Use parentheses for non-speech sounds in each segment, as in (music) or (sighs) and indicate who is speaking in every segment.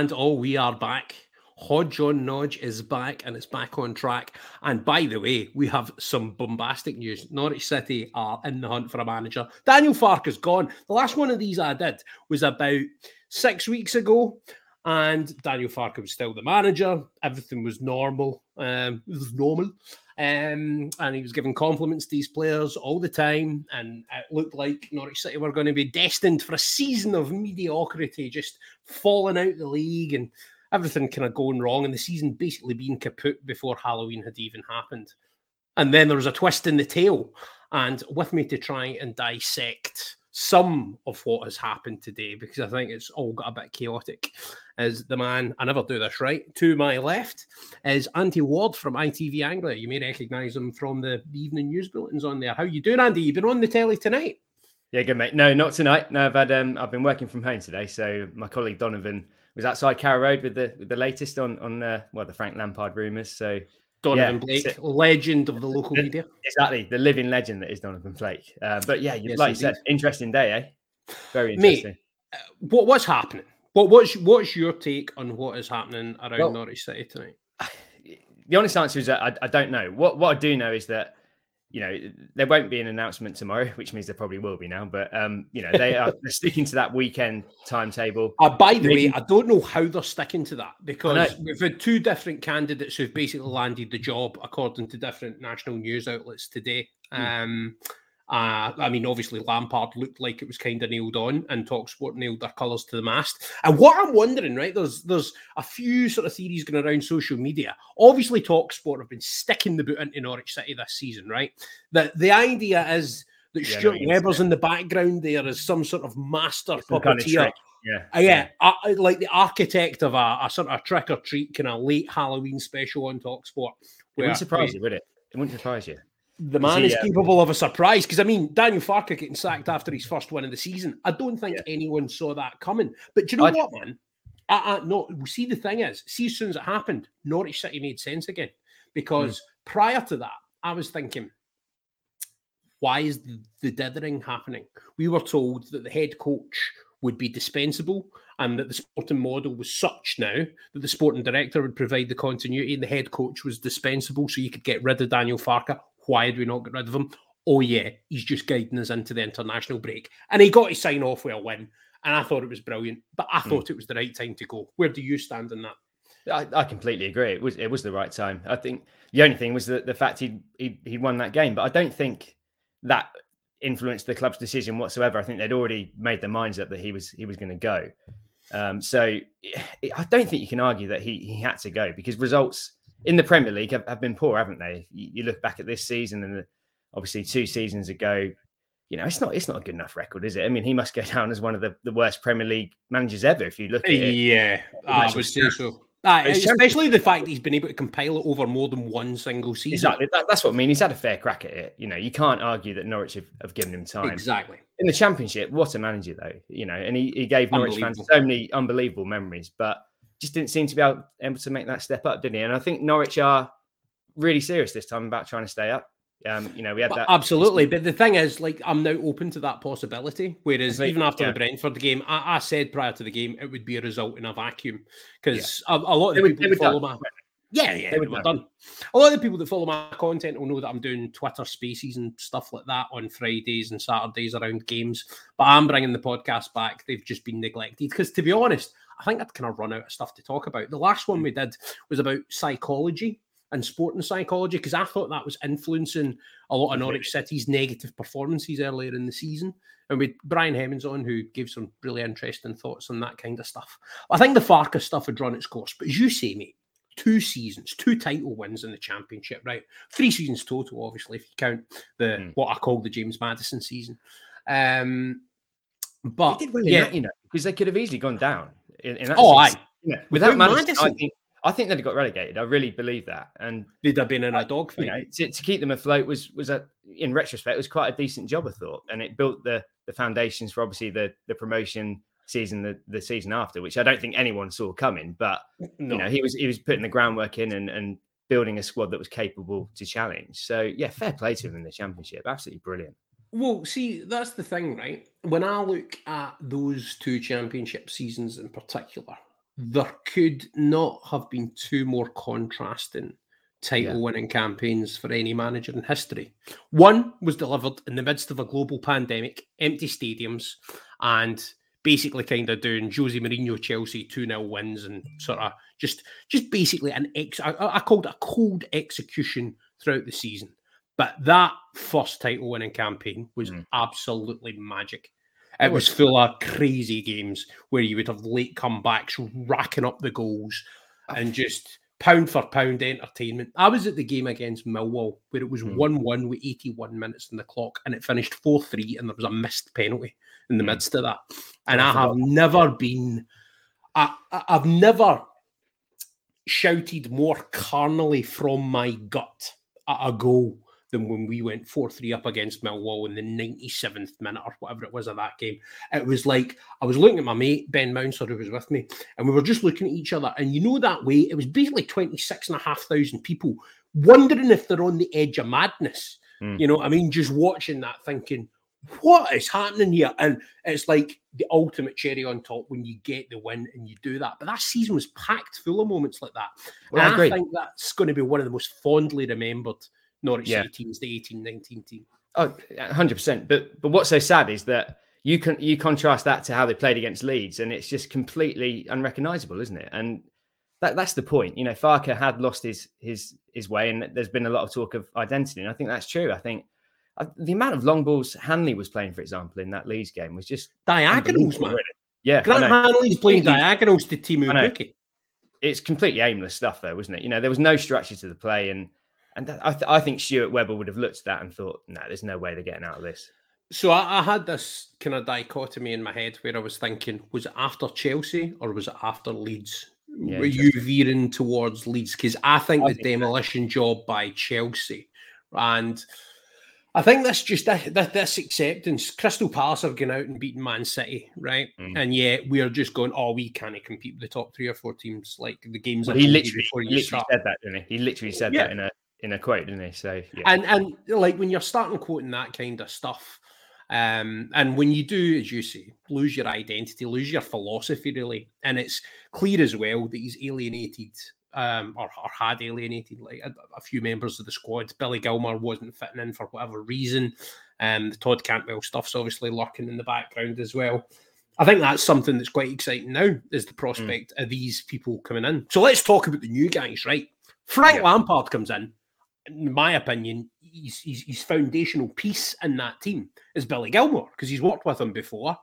Speaker 1: And all. We are back. Hodge on Nodge is back and it's back on track. And by the way, we have some bombastic news. Norwich City are in the hunt for a manager. Daniel Farke is gone. The last one of these I did was about six weeks ago, and Daniel Farke was still the manager. Everything was normal. Um, it was normal. Um, and he was giving compliments to these players all the time. And it looked like Norwich City were going to be destined for a season of mediocrity, just falling out the league and everything kind of going wrong, and the season basically being kaput before Halloween had even happened. And then there was a twist in the tail. And with me to try and dissect some of what has happened today, because I think it's all got a bit chaotic, is the man, I never do this right, to my left is Andy Ward from ITV Anglia. You may recognise him from the evening news bulletins on there. How you doing, Andy? You've been on the telly tonight.
Speaker 2: Yeah, good mate. No, not tonight. No, I've had um, I've been working from home today. So my colleague Donovan was outside Carrow Road with the with the latest on on uh, well the Frank Lampard rumours. So
Speaker 1: Donovan yeah, Blake, legend of the local media.
Speaker 2: Exactly, the living legend that is Donovan Blake. Uh, but yeah, you, yes, like indeed. you said, interesting day, eh? Very interesting.
Speaker 1: Mate, uh, what what's happening? What what's what's your take on what is happening around well, Norwich City tonight?
Speaker 2: The honest answer is that I, I don't know. What what I do know is that you know, there won't be an announcement tomorrow, (laughs) which means there probably will be now. But um, you know, they are sticking to that weekend timetable.
Speaker 1: Uh, by the way, I don't know how they're sticking to that because we've had two different candidates who've basically landed the job according to different national news outlets today. Hmm. Um, uh, I mean, obviously Lampard looked like it was kind of nailed on, and Talksport nailed their colours to the mast. And what I'm wondering, right, there's there's a few sort of theories going around social media. Obviously, Talksport have been sticking the boot into Norwich City this season, right? That the idea is that yeah, Stuart no, Webber's in the background there as some sort of master puppeteer. Kind of yeah, uh, yeah, uh, like the architect of a, a, sort of trick or treat kind of late Halloween special on Talksport.
Speaker 2: It wouldn't surprise you, would it? It wouldn't surprise you
Speaker 1: the man is, capable of a surprise. Because I mean, Daniel Farke getting sacked after his first win of the season. I don't think yeah. anyone saw that coming. But do you know I, what, man? I, I, no, see, the thing is, see, as soon as it happened, Norwich City made sense again. Because mm. prior to that, I was thinking, why is the, the dithering happening? We were told that the head coach would be dispensable and that the sporting model was such now that the sporting director would provide the continuity and the head coach was dispensable so you could get rid of Daniel Farke why do we not get rid of him? Oh, yeah, he's just guiding us into the international break. And he got his sign off with a win. And I thought it was brilliant, but I thought mm. it was the right time to go. Where do you stand on that?
Speaker 2: I, I, completely agree. It was it was the right time. I think the only thing was the, the fact he he he won that game, but I don't think that influenced the club's decision whatsoever. I think they'd already made their minds up that he was he was going to go. Um, so (sighs) I don't think you can argue that he he had to go because results in the Premier League have, have been poor, haven't they? You, you, look back at this season and the, obviously two seasons ago, you know, it's not it's not a good enough record, is it? I mean, he must go (laughs) down as one of the, the worst Premier League managers ever if you look at it.
Speaker 1: Yeah, I would say so. Uh, especially the fact he's been able to compile it over more than one single season.
Speaker 2: Exactly. That, that's what I mean. He's had a fair crack at it. You know, you can't argue that Norwich have, have given him time.
Speaker 1: Exactly.
Speaker 2: In the Championship, what a manager, though. You know, and he, he gave Norwich fans so many unbelievable memories. But just didn't seem to be able, able to make that step up, didn't he? And I think Norwich are really serious this time about trying to stay up. Um, you know, we had that
Speaker 1: absolutely, but the thing is, like, I'm now open to that possibility. Whereas think, even after yeah. the Brentford game, I, I, said prior to the game it would be a result in a vacuum because yeah. a, a, lot of the people follow my yeah, yeah, they were done. A lot of the people that follow my content will know that I'm doing Twitter Spaces and stuff like that on Fridays and Saturdays around games. But I'm bringing the podcast back. They've just been neglected because, to be honest, I think I'd kind of run out of stuff to talk about. The last one we did was about psychology and sporting psychology because I thought that was influencing a lot of Norwich City's negative performances earlier in the season. And with Brian Hemmings on, who gave some really interesting thoughts on that kind of stuff. I think the Farke stuff had run its course, but as you say, mate, two seasons, two title wins in the championship, right? Three seasons total, obviously, if you count the mm. what I call the James Maddison season. Um, but
Speaker 2: well yeah, that, you know, because they could have easily gone down in, oh, in that
Speaker 1: oh, I yeah.
Speaker 2: without Maddison, Maddison, I think I think they'd have got relegated. I really believe that. And
Speaker 1: they'd have been in a uh, dogfight.
Speaker 2: You know, to, to, keep them afloat was was a in retrospect was quite a decent job, I thought, and it built the the foundations for obviously the the promotion season the, the season after, which I don't think anyone saw coming. But no. you know, he was he was putting the groundwork in and and building a squad that was capable to challenge. So yeah, fair play to him in the championship. Absolutely brilliant.
Speaker 1: Well, see, that's the thing, right? When I look at those two championship seasons in particular, there could not have been two more contrasting title winning yeah. campaigns for any manager in history. One was delivered in the midst of a global pandemic, empty stadiums, and basically kind of doing Jose Mourinho Chelsea 2 0 wins and sort of just just basically an ex I, I called it a cold execution throughout the season. But that first title winning campaign was mm. absolutely magic. It was full of crazy games where you would have late comebacks, racking up the goals, and just pound for pound entertainment. I was at the game against Millwall where it was hmm. 1 mm. 1 with 81 minutes in the clock and it finished 4 3 and there was a missed penalty in the mm. midst of that. And I, I have never been, I, I've never shouted more carnally from my gut at a goal than when we went 4 3 up against Millwall in the 97th minute or whatever it was of that game. It was like I was looking at my mate, Ben Mounser, who was with me, and we were just looking at each other. And you know, that way, it was basically 26,500 people wondering if they're on the edge of madness. Mm. You know, I mean, just watching that thinking, what is happening here? And it's like the ultimate cherry on top when you get the win and you do that. But that season was packed full of moments like that. Well, and I, I think that's going to be one of the most fondly remembered Norwich yeah. City teams, the 18 19 team.
Speaker 2: Oh, 100%. But but what's so sad is that you can you contrast that to how they played against Leeds, and it's just completely unrecognizable, isn't it? And that, that's the point. You know, Farke had lost his his his way, and there's been a lot of talk of identity, and I think that's true. I think uh, the amount of long balls Hanley was playing, for example, in that Leeds game was just
Speaker 1: diagonals, man.
Speaker 2: Yeah,
Speaker 1: Grant Hanley's playing diagonals to Teemu Pukki.
Speaker 2: It's completely aimless stuff, though, wasn't it? You know, there was no structure to the play, and and that, I, th- I think Stuart Webber would have looked at that and thought, no, nah, there's no way they're getting out of this.
Speaker 1: So I, I, had this kind of dichotomy in my head where I was thinking, was it after Chelsea or was it after Leeds? Yeah, Were you veering towards Leeds? Because I think I the think demolition that. job by Chelsea and I think that's just this, this acceptance. Crystal Palace have gone out and beaten Man City, right? Mm. And yet we are just going, oh, we can't compete with the top three or four teams. Like the games.
Speaker 2: Well, he literally, he literally said that, didn't he? He literally said yeah. that in a in a quote, didn't he? So
Speaker 1: yeah. and and like when you're starting quoting that kind of stuff, um, and when you do, as you say, lose your identity, lose your philosophy, really, and it's clear as well that he's alienated um, or, or, had alienated like a, a, few members of the squad. Billy Gilmour wasn't fitting in for whatever reason. Um, the Todd Cantwell stuff's obviously lurking in the background as well. I think that's something that's quite exciting now is the prospect mm. of these people coming in. So let's talk about the new guys, right? Frank yeah. Lampard comes in. In my opinion, he's, foundational piece in that team is Billy Gilmour because he's worked with him before.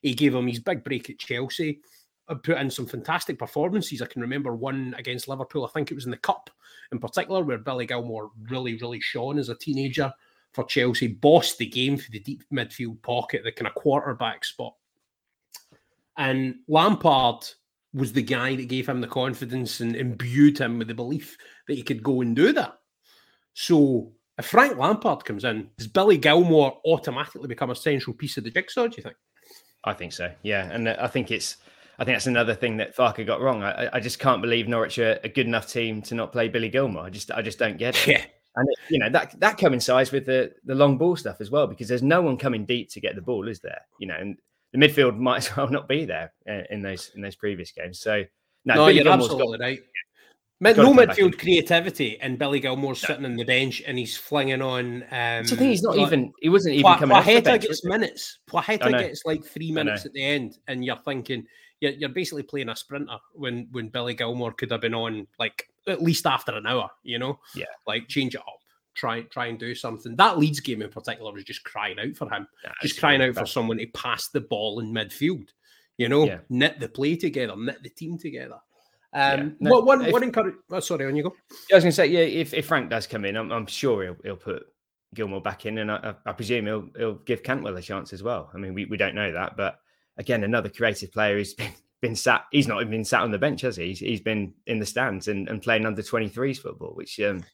Speaker 1: He gave him his big break at Chelsea uh, put in some fantastic performances. I can remember one against Liverpool. I think it was in the cup in particular, where Billy Gilmour really, really shone as a teenager for Chelsea, bossed the game for the deep midfield pocket, the kind of quarterback spot. And Lampard was the guy that gave him the confidence and imbued him with the belief that he could go and do that. So if Frank Lampard comes in, does Billy Gilmour automatically become a central piece of the jigsaw? Do you think?
Speaker 2: I think so. Yeah, and I think it's I think that's another thing that Farke got wrong. I, I just can't believe Norwich are a good enough team to not play Billy Gilmour. I just I just don't get it.
Speaker 1: Yeah.
Speaker 2: And it, you know that that coincides with the the long ball stuff as well because there's no one coming deep to get the ball, is there? You know, and the midfield (laughs) might as well not be there uh, in those in those previous games. So
Speaker 1: no, no you're Gilmour's absolutely got, right. Mid, no midfield creativity, and Billy Gilmour's no. sitting on the bench and he's flinging on. Um,
Speaker 2: so I think he's not even. He wasn't even Pla- coming.
Speaker 1: Placheta gets minutes. Placheta gets like three minutes at the end, and you're thinking you're, you're basically playing a sprinter when when Billy Gilmour could have been on like at least after an hour, you know?
Speaker 2: Yeah.
Speaker 1: Like change it up. Try try and do something. That Leeds game in particular was just crying out for him. Yeah, just crying out for someone to pass the ball in midfield. You know, yeah. knit the play together, knit the team together. Um, yeah. no, what one, if, one encourage? Oh, sorry, on you go.
Speaker 2: I was going to say, yeah, if, if Frank does come in, I'm, I'm sure he'll, he'll put Gilmour back in, and I, I, presume he'll he'll give Cantwell a chance as well. I mean, we, we don't know that, but again, another creative player who's (laughs) been, been sat. He's not even been sat on the bench, has he? He's, he's been in the stands and, and playing under 23s football, which um,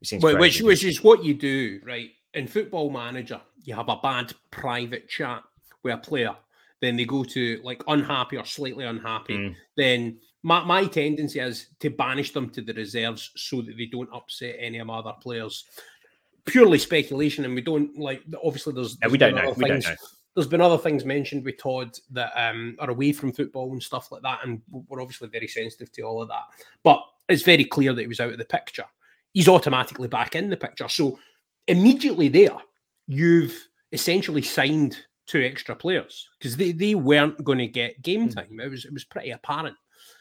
Speaker 2: which,
Speaker 1: well, which, which is what you do, right? In Football Manager, you have a bad private chat with a player, then they go to like unhappy or slightly unhappy. Mm. Then my, my tendency is to banish them to the reserves so that they don't upset any of my other players. purely speculation, and we don't like. Obviously, there's,
Speaker 2: Yeah, we don't know.
Speaker 1: other
Speaker 2: We don't know.
Speaker 1: There's been other things mentioned with Todd that um, are away from football and stuff like that, and we're obviously very sensitive to all of that. But it's very clear that he was out of the picture. He's automatically back in the picture. So immediately there, you've essentially signed two extra players because they, they weren't going to get game
Speaker 2: Mm.
Speaker 1: time. It was it was pretty apparent.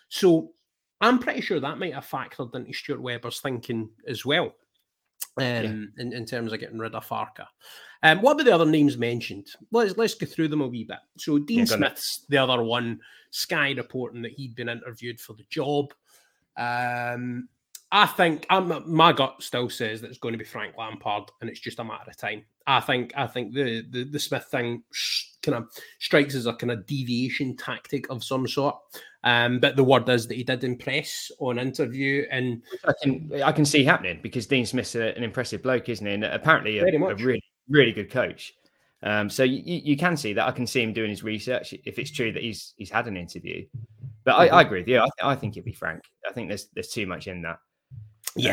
Speaker 1: So I'm pretty sure that might have factored into Stuart Webber's thinking as well. Um, in, in terms of getting rid of Farke. Um, what about the other names mentioned? Let's let's go through them a wee bit. So Dean
Speaker 2: Yeah, go on then.
Speaker 1: Smith's the other one, Sky reporting that he'd been interviewed for the job. Um, I think I'm, my gut still says that it's going to be Frank Lampard, and it's just a matter of time. I think I think the the, the Smith thing kind of strikes as a kind of deviation tactic of some sort. Um, but the word is that he did impress on interview, and
Speaker 2: I can I can see happening because Dean Smith's a, an impressive bloke, isn't he? And apparently a, a really really good coach. Um, so you, you can see that. I can see him doing his research if it's true that he's he's had an interview. But I, I agree with you. I, th- I think it'd be Frank. I think there's there's too much in that.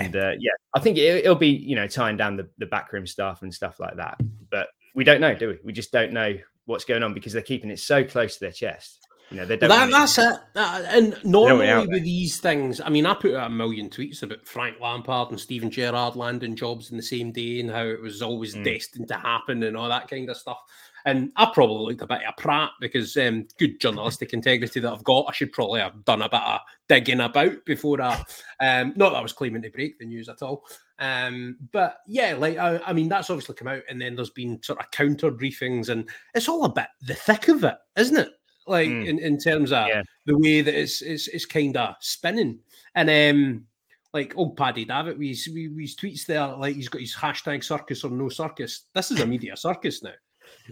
Speaker 2: And uh, yeah, I think it, it'll be you know tying down the, the backroom stuff and stuff like that. But we don't know, do we? We just don't know what's going on because they're keeping it so close to their chest. Know, they don't.
Speaker 1: That, that's it. And normally with these things, I mean, I put out a million tweets about Frank Lampard and Steven Gerrard landing jobs in the same day and how it was always
Speaker 2: Mm.
Speaker 1: destined to happen and all that kind of stuff. And I probably looked a bit of a prat because um, good journalistic integrity that I've got, I should probably have done a bit of digging about before I. Um, not that I was claiming to break the news at all. Um, but yeah, like I, I mean, that's obviously come out, and then there's been sort of counter briefings, and it's all a bit the thick of it, isn't it? Like
Speaker 2: Mm.
Speaker 1: in, in terms of
Speaker 2: Yeah.
Speaker 1: the way that it's it's, it's kind of spinning, and um, like old Paddy Davitt, we we we tweets there, like he's got his hashtag circus or no circus. This is a media circus now.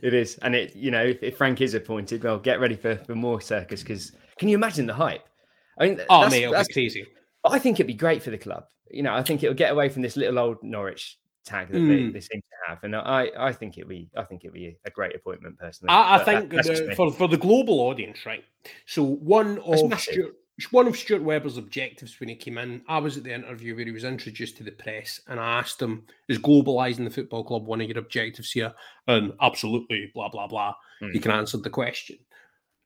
Speaker 2: It is, and it you know if, if Frank is appointed, well, get ready for, for more circus because can you imagine the hype? I mean,
Speaker 1: Oh
Speaker 2: that's-
Speaker 1: mate, it'll
Speaker 2: that's-
Speaker 1: be crazy.
Speaker 2: I think it'd be great for the club. You know, I think it'll get away from this little old Norwich tag that they,
Speaker 1: Mm.
Speaker 2: they seem to have, and I I think it'd be I think it'd be a great appointment personally.
Speaker 1: I, I
Speaker 2: But that-
Speaker 1: think the- for for the global audience, right? So one of. Stuart, one of Stuart Webber's objectives when he came in, I was at the interview where he was introduced to the press, and I asked him, "Is globalizing the football club one of your objectives here?" And absolutely, blah blah blah. He
Speaker 2: Mm.
Speaker 1: can answer the question.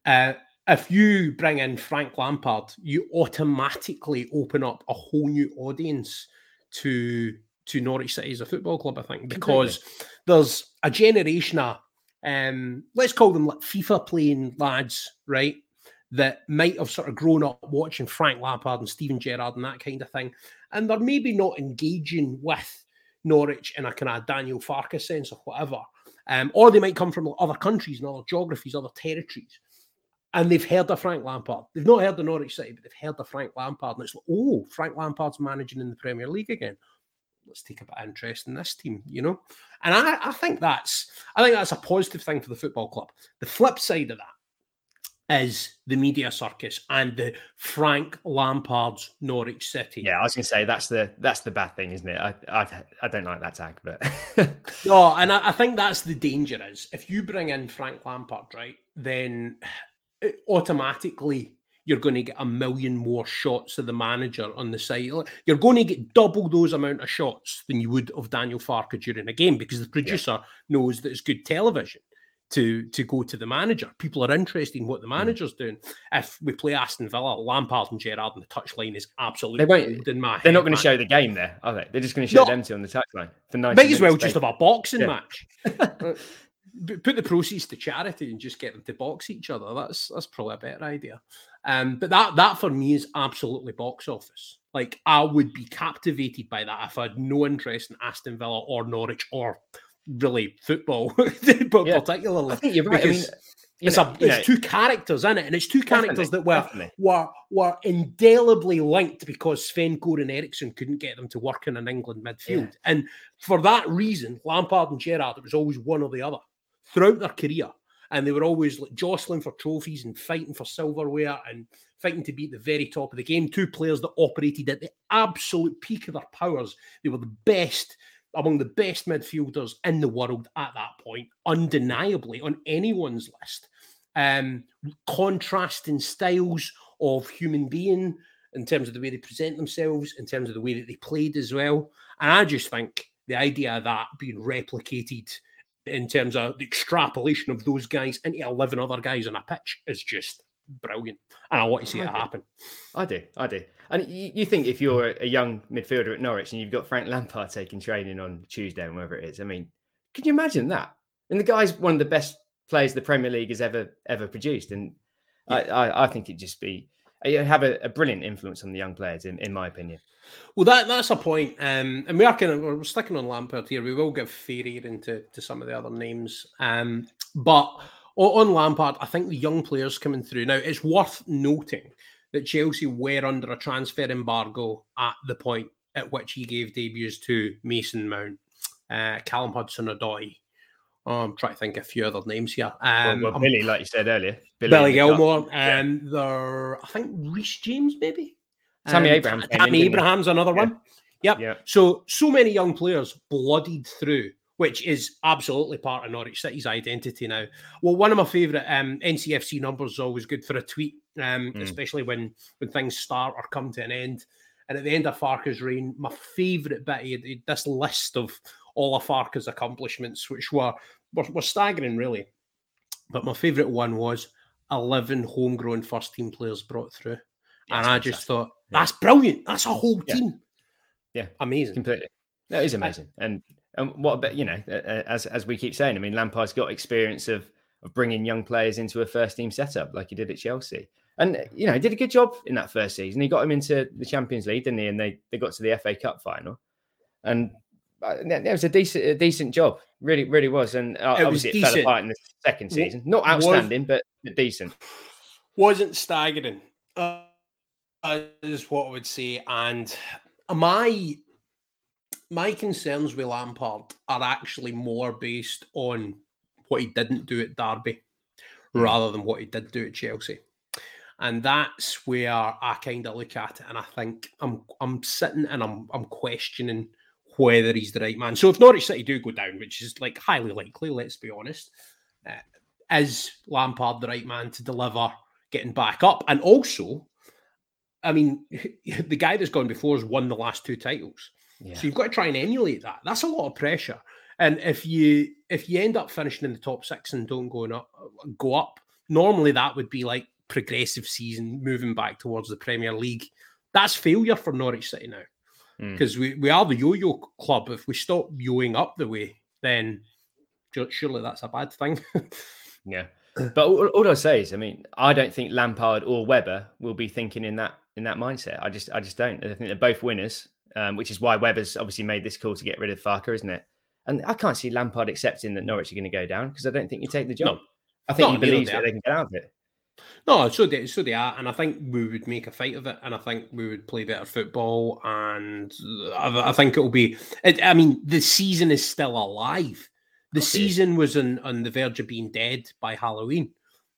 Speaker 1: Uh, if you bring in Frank Lampard, you automatically open up a whole new audience to to Norwich City as a football club. I think because there's a generation of um, let's call them like FIFA playing lads, right? That might have sort of grown up watching Frank Lampard and Steven Gerrard and that kind of thing, and they're maybe not engaging with Norwich in a kind of Daniel Farkas sense or whatever. Um, or they might come from other countries and other geographies, other territories, and they've heard of Frank Lampard. They've not heard of Norwich City, but they've heard of Frank Lampard, and it's like, oh, Frank Lampard's managing in the Premier League again. Let's take a bit of interest in this team, you know. And I, I think that's, I think that's a positive thing for the football club. The flip side of that is the media circus and the Frank Lampard's Norwich City.
Speaker 2: yeah, I was gonna say that's the that's the bad thing, isn't it? I I, I don't like that tag, but (laughs)
Speaker 1: No, and I, I think that's the danger is if you bring in Frank Lampard, right, then it- automatically you're going to get a million more shots of the manager on the side. You're going to get double those amount of shots than you would of Daniel Farke during a game because the producer knows that it's good television to to go to the manager. People are interested in what the
Speaker 2: Hmm.
Speaker 1: manager's doing. If we play Aston Villa, Lampard and Gerrard on the touchline is absolutely
Speaker 2: they won't,
Speaker 1: in my
Speaker 2: They're not going to show the game there, are they? They're just going to show
Speaker 1: No.
Speaker 2: them two on the touchline for 90
Speaker 1: Might as well just have a boxing
Speaker 2: Yeah.
Speaker 1: match. (laughs) Put the proceeds to charity and just get them to box each other. That's that's probably a better idea. Um, but that that for me is absolutely box office. Like I would be captivated by that if I had no interest in Aston Villa or Norwich or really football, (laughs) but
Speaker 2: Yeah.
Speaker 1: particularly.
Speaker 2: I think you're right. I mean, you
Speaker 1: it's
Speaker 2: know-
Speaker 1: a
Speaker 2: you
Speaker 1: it's
Speaker 2: know,
Speaker 1: two characters in it, and it's two characters that were
Speaker 2: definitely.
Speaker 1: were were indelibly linked because Sven Goran Eriksson couldn't get them to work in an England midfield, and for that reason, Lampard and Gerrard it was always one or the other throughout their career, and they were always jostling for trophies and fighting for silverware and fighting to be at the very top of the game. Two players that operated at the absolute peak of their powers. They were the best among the best midfielders in the world at that point, undeniably on anyone's list. Um, contrasting styles of human being in terms of the way they present themselves, in terms of the way that they played as well. And I just think the idea of that being replicated in terms of the extrapolation of those guys into 11 other guys on a pitch is just brilliant. And I want to see
Speaker 2: I
Speaker 1: it
Speaker 2: do.
Speaker 1: happen.
Speaker 2: I do, I do. And you, think if you're a young midfielder at Norwich and you've got Frank Lampard taking training on Tuesday and wherever it is, I mean, can you imagine that? And the guy's one of the best players the Premier League has ever ever produced, and I, I, I think it'd just be have a, a brilliant influence on the young players, in, in my opinion.
Speaker 1: Well, that that's a point. Um, and we are kind of we're sticking on Lampard here. We will give Ferrier into to some of the other names. Um, but o- on Lampard, I think the young players coming through now. It's worth noting that Chelsea were under a transfer embargo at the point at which he gave debuts to Mason Mount, uh, Callum Hudson-Odoi. Oh, I'm trying to think of a few other names here. Um,
Speaker 2: well, well
Speaker 1: I'm-
Speaker 2: Billy, like you said earlier,
Speaker 1: Billy,
Speaker 2: the cup.
Speaker 1: Gilmour, and there, I think Reece James, maybe.
Speaker 2: Tammy
Speaker 1: Um,
Speaker 2: Abraham
Speaker 1: Ta-
Speaker 2: came in,
Speaker 1: Tammy? Abraham's another
Speaker 2: Yeah.
Speaker 1: one. Yep.
Speaker 2: Yeah.
Speaker 1: So so many young players bloodied through, which is absolutely part of Norwich City's identity now. Well, one of my favourite um, NCFC numbers is always good for a tweet, um,
Speaker 2: Mm.
Speaker 1: especially when when things start or come to an end. And at the end of Farke's reign, my favourite bit, he he this list of all of Farke's accomplishments, which were, were were staggering, really. But my favourite one was 11 homegrown first team players brought through.
Speaker 2: Yeah,
Speaker 1: and I just thought,
Speaker 2: Yeah.
Speaker 1: that's brilliant. That's a whole team.
Speaker 2: Yeah.
Speaker 1: Amazing.
Speaker 2: completely. That is amazing. And and what about you know, as as we keep saying, I mean, Lampard's got experience of of bringing young players into a first team setup like he did at Chelsea, and you know, he did a good job in that first season. He got him into the Champions League, didn't he? And they they got to the FA Cup final, and uh, that was a decent a decent job. Really, really was. And uh,
Speaker 1: It was
Speaker 2: obviously, it fell apart in the second season. Not
Speaker 1: was-
Speaker 2: outstanding, but decent.
Speaker 1: Wasn't staggering, uh, is what I would say. And my my concerns with Lampard are actually more based on what he didn't do at Derby
Speaker 2: Hmm.
Speaker 1: rather than what he did do at Chelsea. And that's where I kind of look at it and I think I'm I'm sitting and I'm I'm questioning whether he's the right man. So if Norwich City do go down, which is like highly likely, let's be honest, uh, is Lampard the right man to deliver getting back up? And also, I mean, (laughs) the guy that's gone before has won the last two titles.
Speaker 2: Yeah.
Speaker 1: So you've got to try and emulate that. That's a lot of pressure. And if you if you end up finishing in the top six and don't go up, go up, normally that would be like progressive season, moving back towards the Premier League. That's failure for Norwich City now
Speaker 2: Mm.
Speaker 1: because we, we are the yo-yo club. If we stop yoing up the way, then surely that's a bad thing. (laughs)
Speaker 2: Yeah, but all, all I'll say is, I mean, I don't think Lampard or Webber will be thinking in that in that mindset. I just, I just don't. I think they're both winners, um, which is why Webber's obviously made this call to get rid of Farke, isn't it? And I can't see Lampard accepting that Norwich are going to go down because I don't think you take the job.
Speaker 1: No.
Speaker 2: I think
Speaker 1: No,
Speaker 2: he believes that they can get out of it.
Speaker 1: No, so they so they are, and I think we would make a fight of it, and I think we would play better football, and I, I think it'll be. It, I mean, the season is still alive. The
Speaker 2: is.
Speaker 1: season was on, on the verge of being dead by Halloween,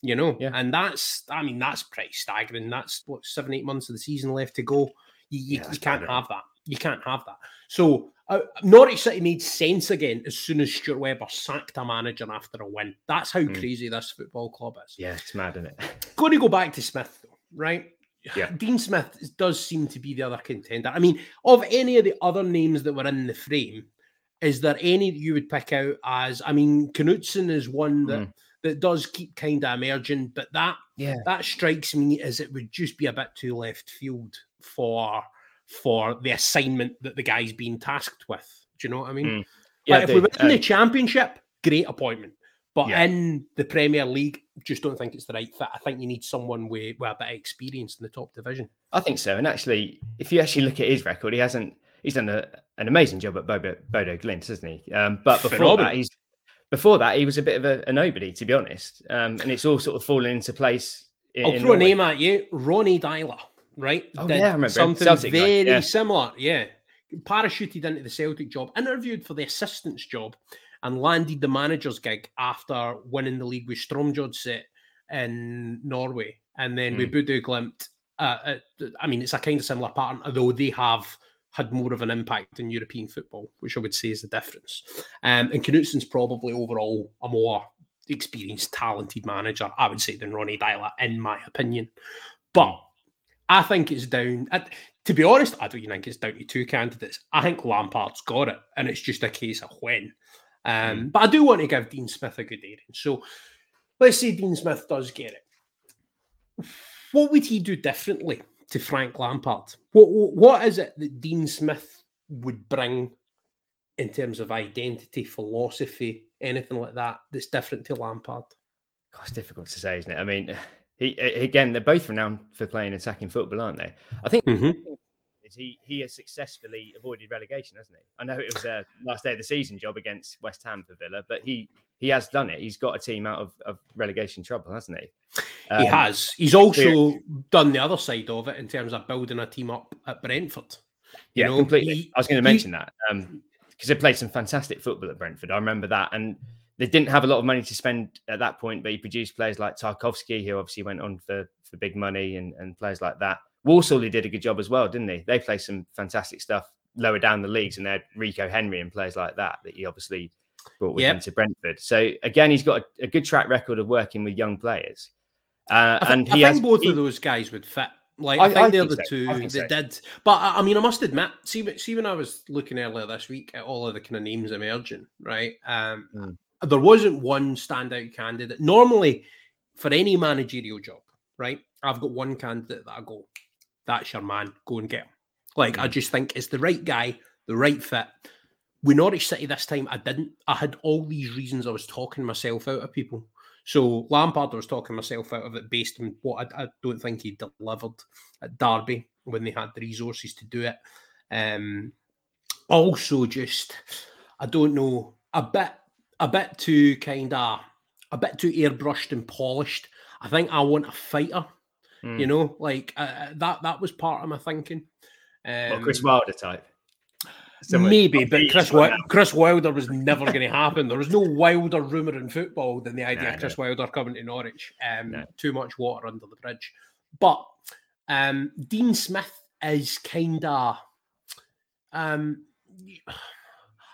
Speaker 1: you know,
Speaker 2: Yeah.
Speaker 1: and that's. I mean, that's pretty staggering. That's what seven, eight months of the season left to go. You, you,
Speaker 2: Yeah,
Speaker 1: you can't have that. You can't have that. So uh, Norwich City made sense again as soon as Stuart Webber sacked a manager after a win. That's how
Speaker 2: Mm.
Speaker 1: crazy this football club is
Speaker 2: Yeah, it's mad, isn't it? (laughs)
Speaker 1: going to go back to Smith, though, right?
Speaker 2: Yeah. (sighs)
Speaker 1: Dean Smith does seem to be the other contender. I mean, of any of the other names that were in the frame, is there any that you would pick out as? I mean, Knutsen is one that
Speaker 2: Mm.
Speaker 1: that does keep kind of emerging, but that
Speaker 2: Yeah,
Speaker 1: that strikes me as it would just be a bit too left field for for the assignment that the guy's being tasked with. Do you know what I mean?
Speaker 2: Mm. yeah.
Speaker 1: Like, if we were in the championship, great appointment. But
Speaker 2: Yeah.
Speaker 1: in the Premier League, just don't think it's the right fit. I think you need someone with, with a bit of experience in the top division.
Speaker 2: I think so. And actually, if you actually look at his record, he hasn't. He's done a, an amazing job at Bodo, Bodo Glimt, hasn't he? Um, but before
Speaker 1: Phenomenal.
Speaker 2: that, he's before that he was a bit of a, a nobody, to be honest. Um, and it's all sort of fallen into place. In,
Speaker 1: I'll throw a name at you, Ronny Deila, right?
Speaker 2: Oh,
Speaker 1: Did
Speaker 2: yeah, I remember
Speaker 1: something
Speaker 2: Celtic guy,
Speaker 1: very
Speaker 2: yeah.
Speaker 1: similar. Yeah, parachuted into the Celtic job, interviewed for the assistant's job, and landed the manager's gig after winning the league with Stromsgodset in Norway, and then with Bodo Glimt. Uh, uh, I mean, it's a kind of similar pattern, although they have had more of an impact in European football, which I would say is the difference. Um, and Knutsen's probably overall a more experienced, talented manager, I would say, than Ronny Deila, in my opinion. But I think it's down. to be honest, I don't think it's down to two candidates. I think Lampard's got it, and it's just a case of when. Um, mm. But I do want to give Dean Smith a good airing. So let's say Dean Smith does get it. What would he do differently to Frank Lampard? What what is it that Dean Smith would bring in terms of identity, philosophy, anything like that that's different to Lampard?
Speaker 2: God, it's difficult to say, isn't it? I mean, he again, they're both renowned for playing attacking football, aren't they? I think mm-hmm. he he has successfully avoided relegation, hasn't he? I know it was a last day of the season job against West Ham for Villa, but he he has done it. He's got a team out of, of relegation trouble, hasn't he?
Speaker 1: Um, he has. He's also done the other side of it in terms of building a team up at Brentford.
Speaker 2: You yeah, know, completely. He, I was going to mention he, that because um, they played some fantastic football at Brentford. I remember that, and they didn't have a lot of money to spend at that point, but he produced players like Tarkowski, who obviously went on for for big money, and, and players like that. Walsall, he did a good job as well, didn't he? They played some fantastic stuff lower down the leagues, and they had Rico Henry and players like that that he obviously brought with yep. him to Brentford. So again, he's got a, a, good track record of working with young players.
Speaker 1: Uh, I and he I think both he, of those guys would fit. Like I, I think I the other so. two they so. did, but I mean, I must admit, see, see, when I was looking earlier this week at all of the kind of names emerging, right? Um, mm. There wasn't one standout candidate. Normally, for any managerial job, right? I've got one candidate that I go, that's your man. Go and get him. Like mm. I just think it's the right guy, the right fit. With Norwich City this time, I didn't. I had all these reasons I was talking myself out of people. So Lampard, I was talking myself out of it based on what I, I don't think he delivered at Derby when they had the resources to do it. Um, also, just I don't know a bit, a bit too kind of a bit too airbrushed and polished. I think I want a fighter. Mm. You know, like uh, that. That was part of my thinking.
Speaker 2: Um, well, Chris Wilder type.
Speaker 1: Maybe, but Chris, Chris Wilder was never going to happen. There was no wilder rumour in football than the (laughs) idea no, of Chris no. Wilder coming to Norwich. Um, no. Too much water under the bridge. But um, Dean Smith is kind of. Um,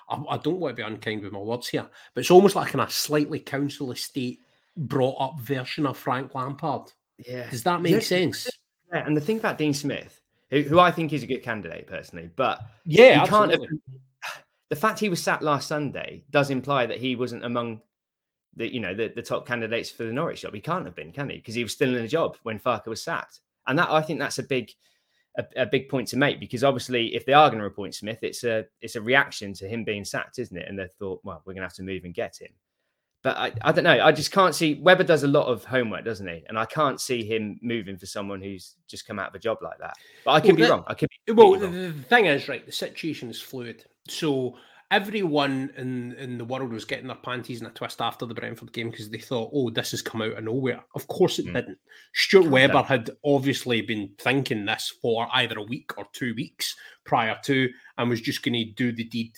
Speaker 1: I, I, don't want to be unkind with my words here, but it's almost like in a slightly council estate brought up version of Frank Lampard. Yeah. Does that make yeah. sense?
Speaker 2: Yeah. And the thing about Dean Smith who, who I think is a good candidate personally. But
Speaker 1: yeah, you can't. Have, (sighs)
Speaker 2: the fact he was sat last Sunday does imply that he wasn't among the you know the, the top candidates for the Norwich job. He can't have been, can he? Because he was still in the job when Farke was sacked, and that I think that's a big. A, a big point to make because obviously, if they are going to appoint Smith, it's a it's a reaction to him being sacked, isn't it? And they thought, well, we're going to have to move and get him. But I, I don't know. I just can't see Webber does a lot of homework, doesn't he? And I can't see him moving for someone who's just come out of a job like that. But I could well, be the, wrong. I could be.
Speaker 1: Well,
Speaker 2: wrong.
Speaker 1: the thing is, right, the situation is fluid. So everyone in, in the world was getting their panties in a twist after the Brentford game because they thought, oh, this has come out of nowhere. Of course it mm. didn't. Stuart Webber had obviously been thinking this for either a week or two weeks prior to and was just going to do the deed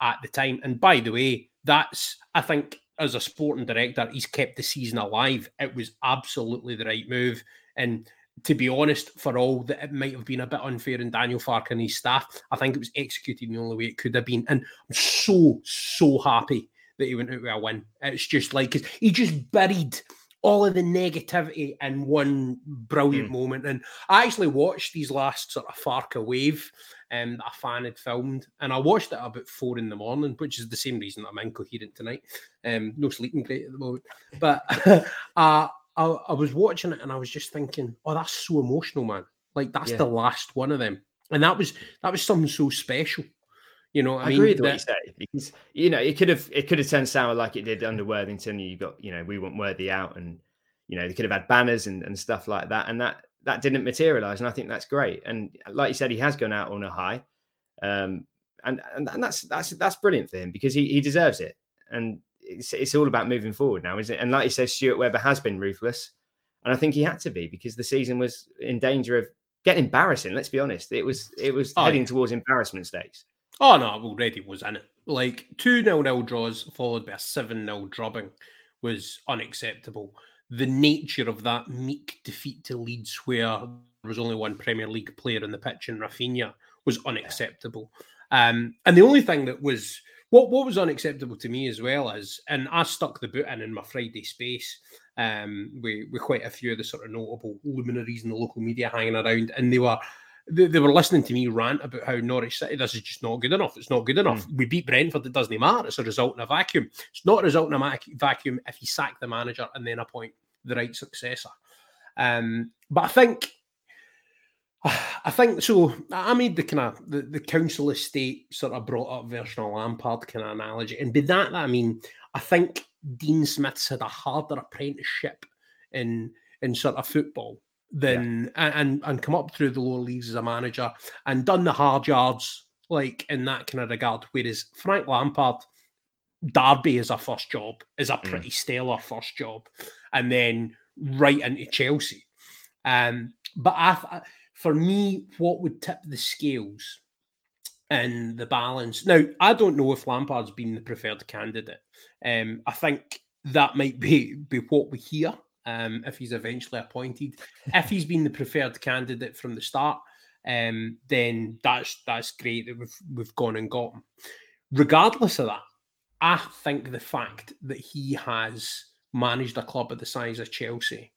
Speaker 1: at the time. And by the way, that's, I think, as a sporting director, he's kept the season alive. It was absolutely the right move. And to be honest, for all that it might have been a bit unfair in Daniel Farke and his staff, I think it was executed in the only way it could have been. And I'm so, so happy that he went out with a win. It's just like he just buried all of the negativity in one brilliant mm. moment. And I actually watched these last sort of Farke wave um, that a fan had filmed, and I watched it about four in the morning, which is the same reason I'm incoherent tonight. Um, no sleeping great at the moment, but (laughs) uh, I, I was watching it and I was just thinking, oh, that's so emotional, man. Like that's yeah. the last one of them, and that was that was something so special. You know, I, I mean,
Speaker 2: agree with that, what you say because you know it could have it could have turned sour like it did under Worthington. You got you know we want Worthy out, and you know they could have had banners and, and stuff like that, and that that didn't materialize, and I think that's great. And like you said, he has gone out on a high, um, and, and and that's that's that's brilliant for him because he he deserves it, and it's it's all about moving forward now, isn't it? And like you said, Stuart Webber has been ruthless, and I think he had to be because the season was in danger of getting embarrassing. Let's be honest, it was it was oh, heading yeah. towards embarrassment stakes.
Speaker 1: Oh no, already was in it. Like two nil nil draws followed by a seven 0 drubbing was unacceptable. The nature of that meek defeat to Leeds, where there was only one Premier League player in the pitch in Raphinha, was unacceptable. Um, and the only thing that was what what was unacceptable to me as well is, and I stuck the boot in in my Friday space um, with, with quite a few of the sort of notable luminaries in the local media hanging around, and they were they, they, were listening to me rant about how Norwich City, this is just not good enough. It's not good enough. Mm. We beat Brentford, it doesn't matter. It's a result in a vacuum. It's not a result in a vacuum if you sack the manager and then appoint the right successor. Um, but I think, (sighs) I think so. I made the kind of the, the council estate sort of brought up version of Lampard kind of analogy, and by that I mean I think Dean Smith's had a harder apprenticeship in in sort of football than yeah. and and come up through the lower leagues as a manager and done the hard yards like in that kind of regard. Whereas Frank Lampard, Derby is a first job, is a mm. pretty mm. stellar first job, and then right into Chelsea. Um, but I, for me, what would tip the scales in the balance? Now, I don't know if Lampard's been the preferred candidate. Um, I think that might be be what we hear um, if he's eventually appointed. if he's been the preferred candidate from the start, um, then that's that's great that we've we've gone and got him. Regardless of that, I think the fact that he has managed a club of the size of Chelsea,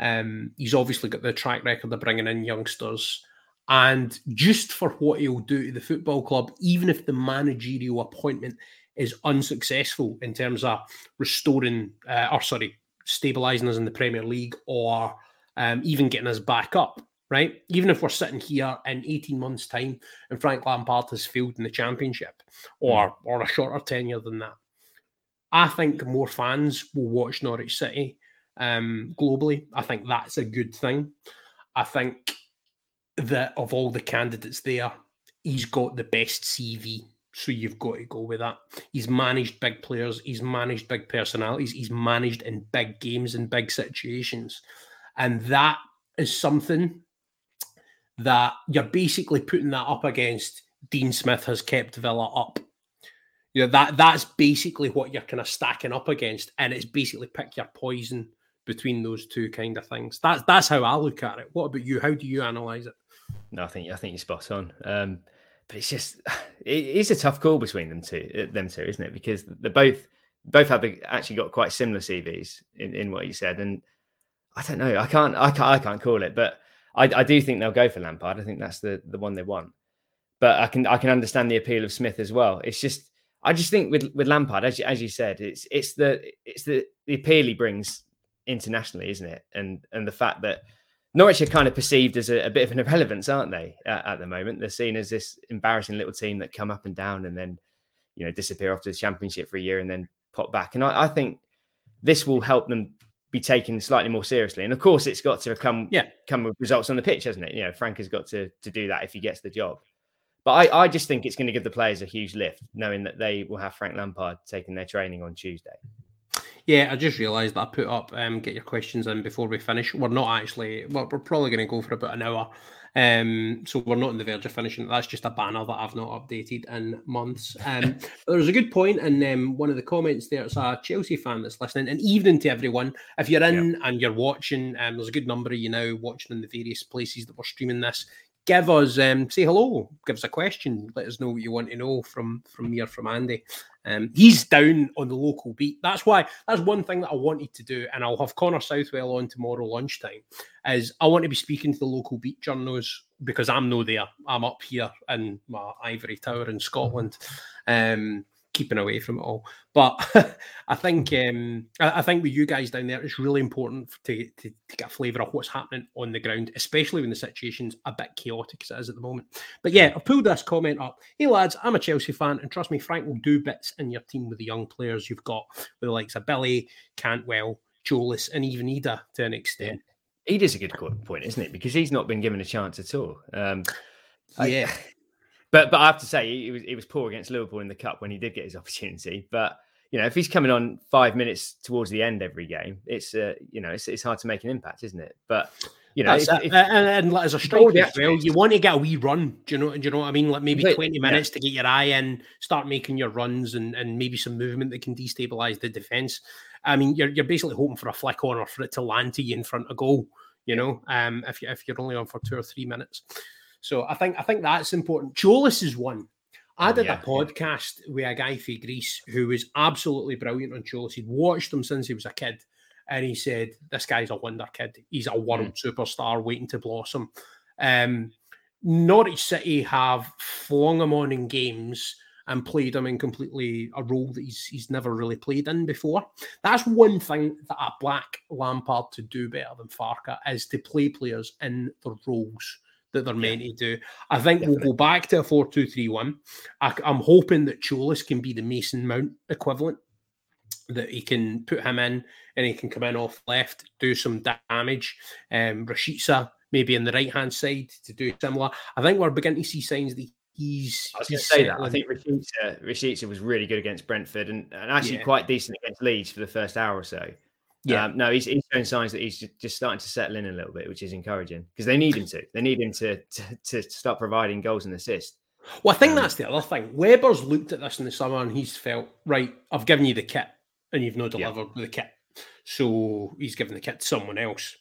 Speaker 1: um, he's obviously got the track record of bringing in youngsters. And just for what he'll do to the football club, even if the managerial appointment is unsuccessful in terms of restoring, uh, or sorry, stabilizing us in the Premier League or um, even getting us back up, right? Even if we're sitting here in 18 months' time and Frank Lampard has failed in the Championship or, mm. or a shorter tenure than that, I think more fans will watch Norwich City um, globally. I think that's a good thing. I think that of all the candidates there, he's got the best CV so you've got to go with that. He's managed big players, he's managed big personalities, he's managed in big games and big situations. And that is something that you're basically putting that up against Dean Smith has kept Villa up. You know, that that's basically what you're kind of stacking up against. And it's basically pick your poison between those two kind of things. That's that's how I look at it. What about you? How do you analyze it?
Speaker 2: No, I think I think you're spot on. Um, but it's just (sighs) it is a tough call between them two, uh, them two, isn't it? Because they're both both have actually got quite similar CVs in, in what you said, and I don't know, I can't, I can't, I can't call it, but I, I do think they'll go for Lampard. I think that's the the one they want. But I can I can understand the appeal of Smith as well. It's just I just think with with Lampard, as you, as you said, it's it's the it's the the appeal he brings internationally, isn't it? And and the fact that Norwich are kind of perceived as a, a bit of an (laughs) irrelevance, aren't they? At, at, the moment, they're seen as this embarrassing little team that come up and down and then, you know, disappear after the championship for a year and then pop back. And I, I think this will help them be taken slightly more seriously. And of course, it's got to come yeah. come with results on the pitch, hasn't it? You know, Frank has got to to do that if he gets the job. But I, I just think it's going to give the players a huge lift, knowing that they will have Frank Lampard taking their training on Tuesday.
Speaker 1: Yeah, I just realised that I put up um, get your questions in before we finish. We're not actually, well, we're probably going to go for about an hour. Um, so we're not on the verge of finishing. That's just a banner that I've not updated in months. Um, (laughs) there was a good point in um, one of the comments there. It's a Chelsea fan that's listening. And evening to everyone. If you're in yeah. and you're watching, um, there's a good number of you now watching in the various places that we're streaming this give us um, say hello, give us a question, let us know what you want to know from from me or from Andy. Um, he's down on the local beat. That's why that's one thing that I wanted to do, and I'll have Connor Southwell on tomorrow lunchtime. Is I want to be speaking to the local beat journals because I'm no there. I'm up here in my ivory tower in Scotland. Um, keeping away from it all. But (laughs) I think um, I, think with you guys down there, it's really important to, to, to get a flavour of what's happening on the ground, especially when the situation's a bit chaotic as it is at the moment. But yeah, I've pulled this comment up. Hey lads, I'm a Chelsea fan, and trust me, Frank will do bits in your team with the young players you've got, with the likes of Billy, Cantwell, Tzolis, and even Idah to an extent.
Speaker 2: Is a good point, isn't it? Because he's not been given a chance at all. Um,
Speaker 1: yeah.
Speaker 2: I, (laughs) but but I have to say, he was he was poor against Liverpool in the cup when he did get his (laughs) opportunity. But you know, if he's coming on five minutes towards the end every game, it's uh, you know, it's, it's hard to make an impact, isn't it? But you know, if,
Speaker 1: if, and, and, as a striker as well, you want to get a wee run. Do you know? Do you know what I mean? Like maybe but, twenty minutes yeah. to get your eye in, start making your runs, and and maybe some movement that can destabilize the defense. I mean, you're you're basically hoping for a flick on or for it to land to you in front of goal. You know, um, if you if you're only on for two or three minutes. So I think I think that's important. Tzolis is one. I did yeah, a podcast with a guy from Greece who was absolutely brilliant on Tzolis. He'd watched him since he was a kid, and he said, "This guy's a wonder kid. He's a world mm. superstar waiting to blossom." Um, Norwich City have flung him on in games and played him in completely a role that he's he's never really played in before. That's one thing that a black Lampard to do better than Farke is to play players in the roles that they're meant to do. I think Definitely. we'll go back to a 4 2 3 1. I'm hoping that Tzolis can be the Mason Mount equivalent, that he can put him in and he can come in off left, do some damage. Um, Rashica maybe in the right hand side to do similar. I think we're beginning to see signs that he's.
Speaker 2: I was going to say that. I think Rashica, Rashica was really good against Brentford and, and actually yeah. quite decent against Leeds for the first hour or so. Yeah, um, no, he's, he's showing signs that he's just starting to settle in a little bit, which is encouraging because they need him to. They need him to, to, to start providing goals and assists.
Speaker 1: Well, I think um, that's the other thing. Webber's looked at this in the summer and he's felt right. I've given you the kit, and you've not delivered yeah. the kit, so he's given the kit to someone else.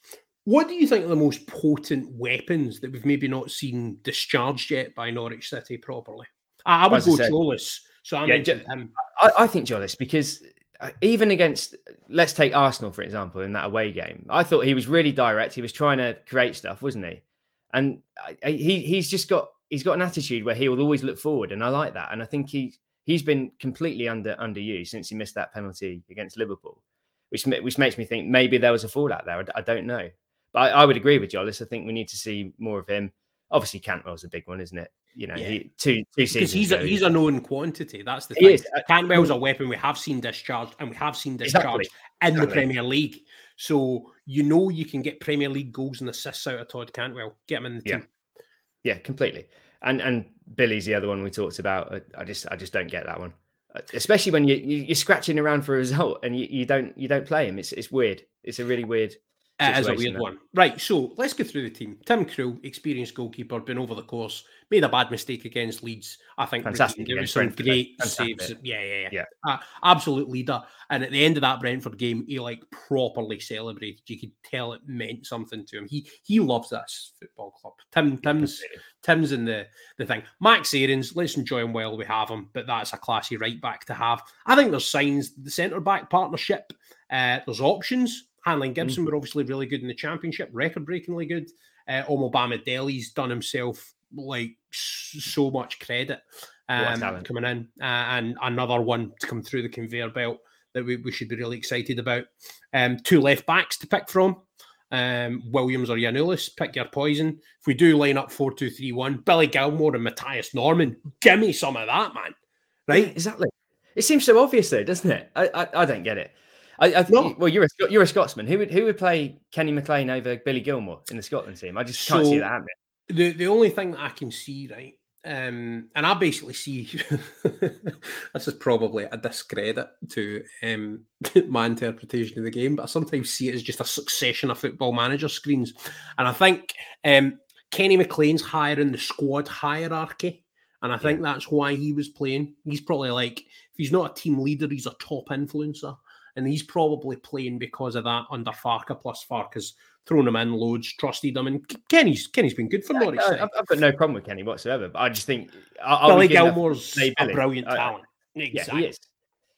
Speaker 1: What do you think are the most potent weapons that we've maybe not seen discharged yet by Norwich City properly? I, I would As go Tzolis. So I yeah, him.
Speaker 2: I, I think Tzolis because Uh, even against, let's take Arsenal for example, in that away game, I thought he was really direct. He was trying to create stuff, wasn't he? And he he's just got he's got an attitude where he will always look forward, and I like that. And I think he he's been completely under underused since he missed that penalty against Liverpool, which which makes me think maybe there was a fallout there. I, don't know. But I, I would agree with Tzolis. I think we need to see more of him. Obviously, Cantwell's a big one, isn't it? You know, yeah. he, two two seasons.
Speaker 1: Because he's a, he's a known quantity. That's the thing. Uh, Cantwell's a weapon we have seen discharged, and we have seen discharged exactly. in exactly. the Premier League. So you know you can get Premier League goals and assists out of Todd Cantwell. Get him in the team.
Speaker 2: Yeah, completely. And and Billy's the other one we talked about. I just I just don't get that one, uh, especially when you, you are scratching around for a result and you, you don't you don't play him. It's it's weird. It's a really weird
Speaker 1: it is a weird one. Right, so let's go through the team. Tim Krul, experienced goalkeeper, been over the course, made a bad mistake against Leeds. I think
Speaker 2: fantastic.
Speaker 1: Some great fantastic. saves. Yeah, yeah, yeah. yeah. Uh, absolute leader. And at the end of that Brentford game, he like properly celebrated. You could tell it meant something to him. He he loves this football club. Tim Tim's Tim's in the the thing. Max Aarons, let's enjoy him while we have him, but that's a classy right back to have. I think there's signs the centre back partnership. Uh, there's options Hanley mm. Gibson mm. were obviously really good in the championship, record breakingly good. Uh, Omobamidele's done himself like so much credit um, coming in, uh, and another one to come through the conveyor belt that we, we should be really excited about. Um, two left backs to pick from. Um, Williams or Giannoulis, pick your poison. If we do line up 4 2 3 1, Billy Gilmour and Mathias Normann, give me some of that, man. Right?
Speaker 2: Exactly. It seems so obvious, though, doesn't it? I, I, I don't get it. I, I think, well, you're a you're a Scotsman. Who would who would play Kenny McLean over Billy Gilmour in the Scotland team? I just can't so, see that happening.
Speaker 1: The the only thing that I can see, right, um, and I basically see (laughs) this is probably a discredit to um, (laughs) my interpretation of the game, but I sometimes see it as just a succession of football manager screens, and I think um, Kenny McLean's higher in the squad hierarchy. And I think yeah. that's why he was playing. He's probably like, if he's not a team leader, he's a top influencer and he's probably playing because of that under Farke. Plus, Farke's thrown him in loads, trusted him, and Kenny's Kenny's been good for yeah, Norwich.
Speaker 2: I've, I've, got no problem with Kenny whatsoever, but I just think
Speaker 1: I'll, Billy Gilmour's a brilliant talent. Exactly. Yeah, he is.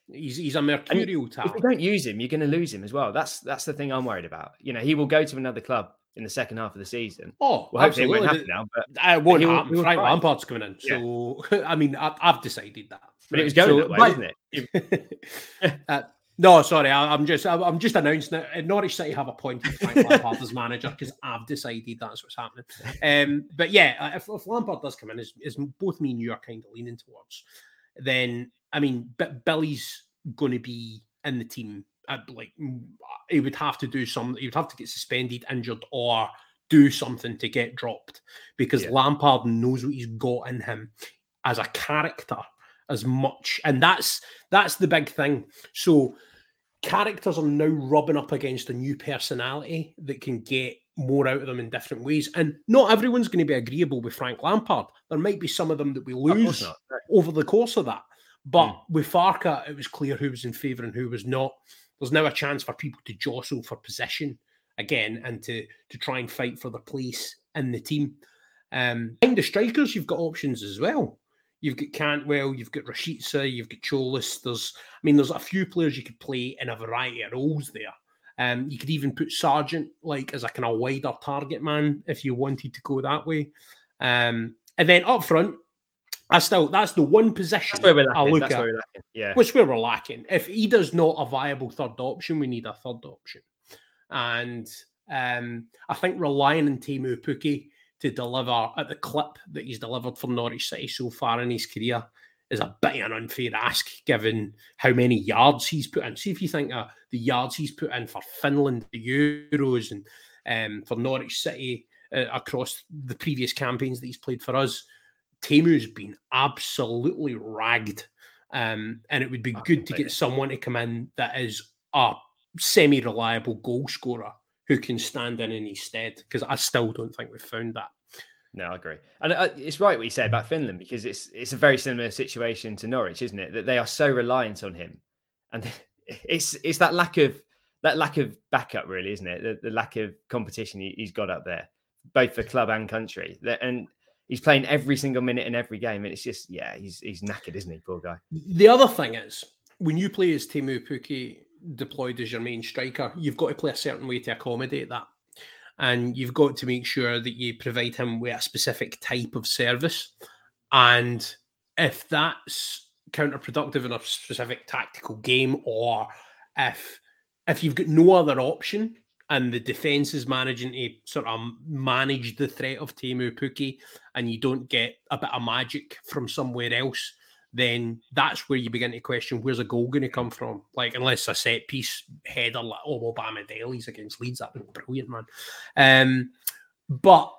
Speaker 1: He's, he's a mercurial and talent.
Speaker 2: If you don't use him, you're going to lose him as well. That's that's the thing I'm worried about. You know, he will go to another club in the second half of the season.
Speaker 1: Oh,
Speaker 2: well, hopefully it won't happen now. But
Speaker 1: it won't happen. Frank Lampard's coming in, so yeah. (laughs) I mean, I, have decided that.
Speaker 2: But it was going so, that way, wasn't it? (laughs)
Speaker 1: uh, no, sorry, I, am just I'm just announcing that Norwich City have appointed Frank (laughs) Lampard as manager because I've decided that's what's happening. Um, but yeah, uh, if, if Lampard does come in, as, as both me and you are kind of leaning towards, then I mean, Billy's going to be in the team. Uh, like he would have to do some, he would have to get suspended, injured, or do something to get dropped because yeah. Lampard knows what he's got in him as a character as much, and that's that's the big thing. So characters are now rubbing up against a new personality that can get more out of them in different ways. And not everyone's going to be agreeable with Frank Lampard. There might be some of them that we lose over the course of that. But mm. with Farke, it was clear who was in favour and who was not. There's now a chance for people to jostle for position again and to to try and fight for their place in the team. Um, in the strikers, you've got options as well. You've got Cantwell, you've got Rashica, you've got Tzolis. There's, I mean, there's a few players you could play in a variety of roles there. Um, you could even put Sargent like as a kind of wider target man if you wanted to go that way. Um, and then up front, I still that's the one position
Speaker 2: That's where we're
Speaker 1: I look
Speaker 2: That's
Speaker 1: at,
Speaker 2: where we're lacking. Yeah.
Speaker 1: which where we're lacking. If he does not a viable third option, we need a third option. And um, I think relying on Teemu Pukki to deliver at the clip that he's delivered for Norwich City so far in his career is a bit of an unfair ask given how many yards he's put in. See if you think the yards he's put in for Finland, the Euros, and um, for Norwich City uh, across the previous campaigns that he's played for us. Teemu's been absolutely ragged. Um, and it would be good to get someone to come in that is a semi reliable goal scorer who can stand in in his stead because I still don't think we've found that.
Speaker 2: No, I agree, and uh, it's right what you say about Finland because it's it's a very similar situation to Norwich, isn't it? That they are so reliant on him, and (laughs) it's it's that lack of that lack of backup, really, isn't it? The, the lack of competition he, he's got up there, both for club and country, and he's playing every single minute in every game, and it's just yeah, he's he's knackered, isn't he, poor guy?
Speaker 1: The other thing is, when you play as Teemu Pukki deployed as your main striker, you've got to play a certain way to accommodate that. And you've got to make sure that you provide him with a specific type of service. And if that's counterproductive in a specific tactical game, or if if you've got no other option and the defense is managing to sort of manage the threat of Teemu Pukki and you don't get a bit of magic from somewhere else, then that's where you begin to question where's a goal going to come from? Like, unless a set piece header like oh, Obama Daly's against Leeds, that'd be brilliant, man. Um, but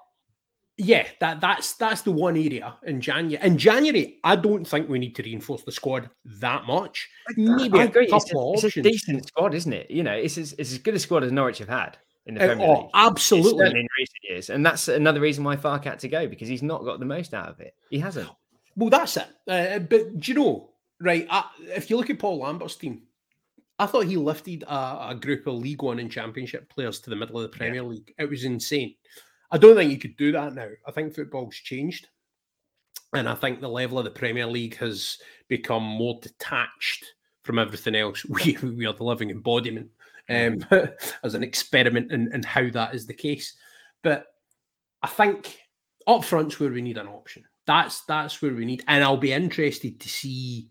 Speaker 1: yeah, that that's that's the one area in January. In January, I don't think we need to reinforce the squad that much. Maybe
Speaker 2: I
Speaker 1: a
Speaker 2: agree. It's
Speaker 1: couple
Speaker 2: a,
Speaker 1: of
Speaker 2: it's a decent squad, isn't it? You know, it's as, it's as good a squad as Norwich have had in the
Speaker 1: Uh,
Speaker 2: Premier
Speaker 1: oh,
Speaker 2: League.
Speaker 1: Absolutely.
Speaker 2: in recent years, and that's another reason why Farke had to go because he's not got the most out of it. He hasn't.
Speaker 1: Well, that's it. Uh, but do you know, right? I, if you look at Paul Lambert's team, I thought he lifted a, a group of League One and Championship players to the middle of the Premier League. It was insane. I don't think you could do that now. I think football's changed. And I think the level of the Premier League has become more detached from everything else. (laughs) We, we are the living embodiment um, (laughs) as an experiment in, in how that is the case. But I think up front's where we need an option. That's that's where we need, and I'll be interested to see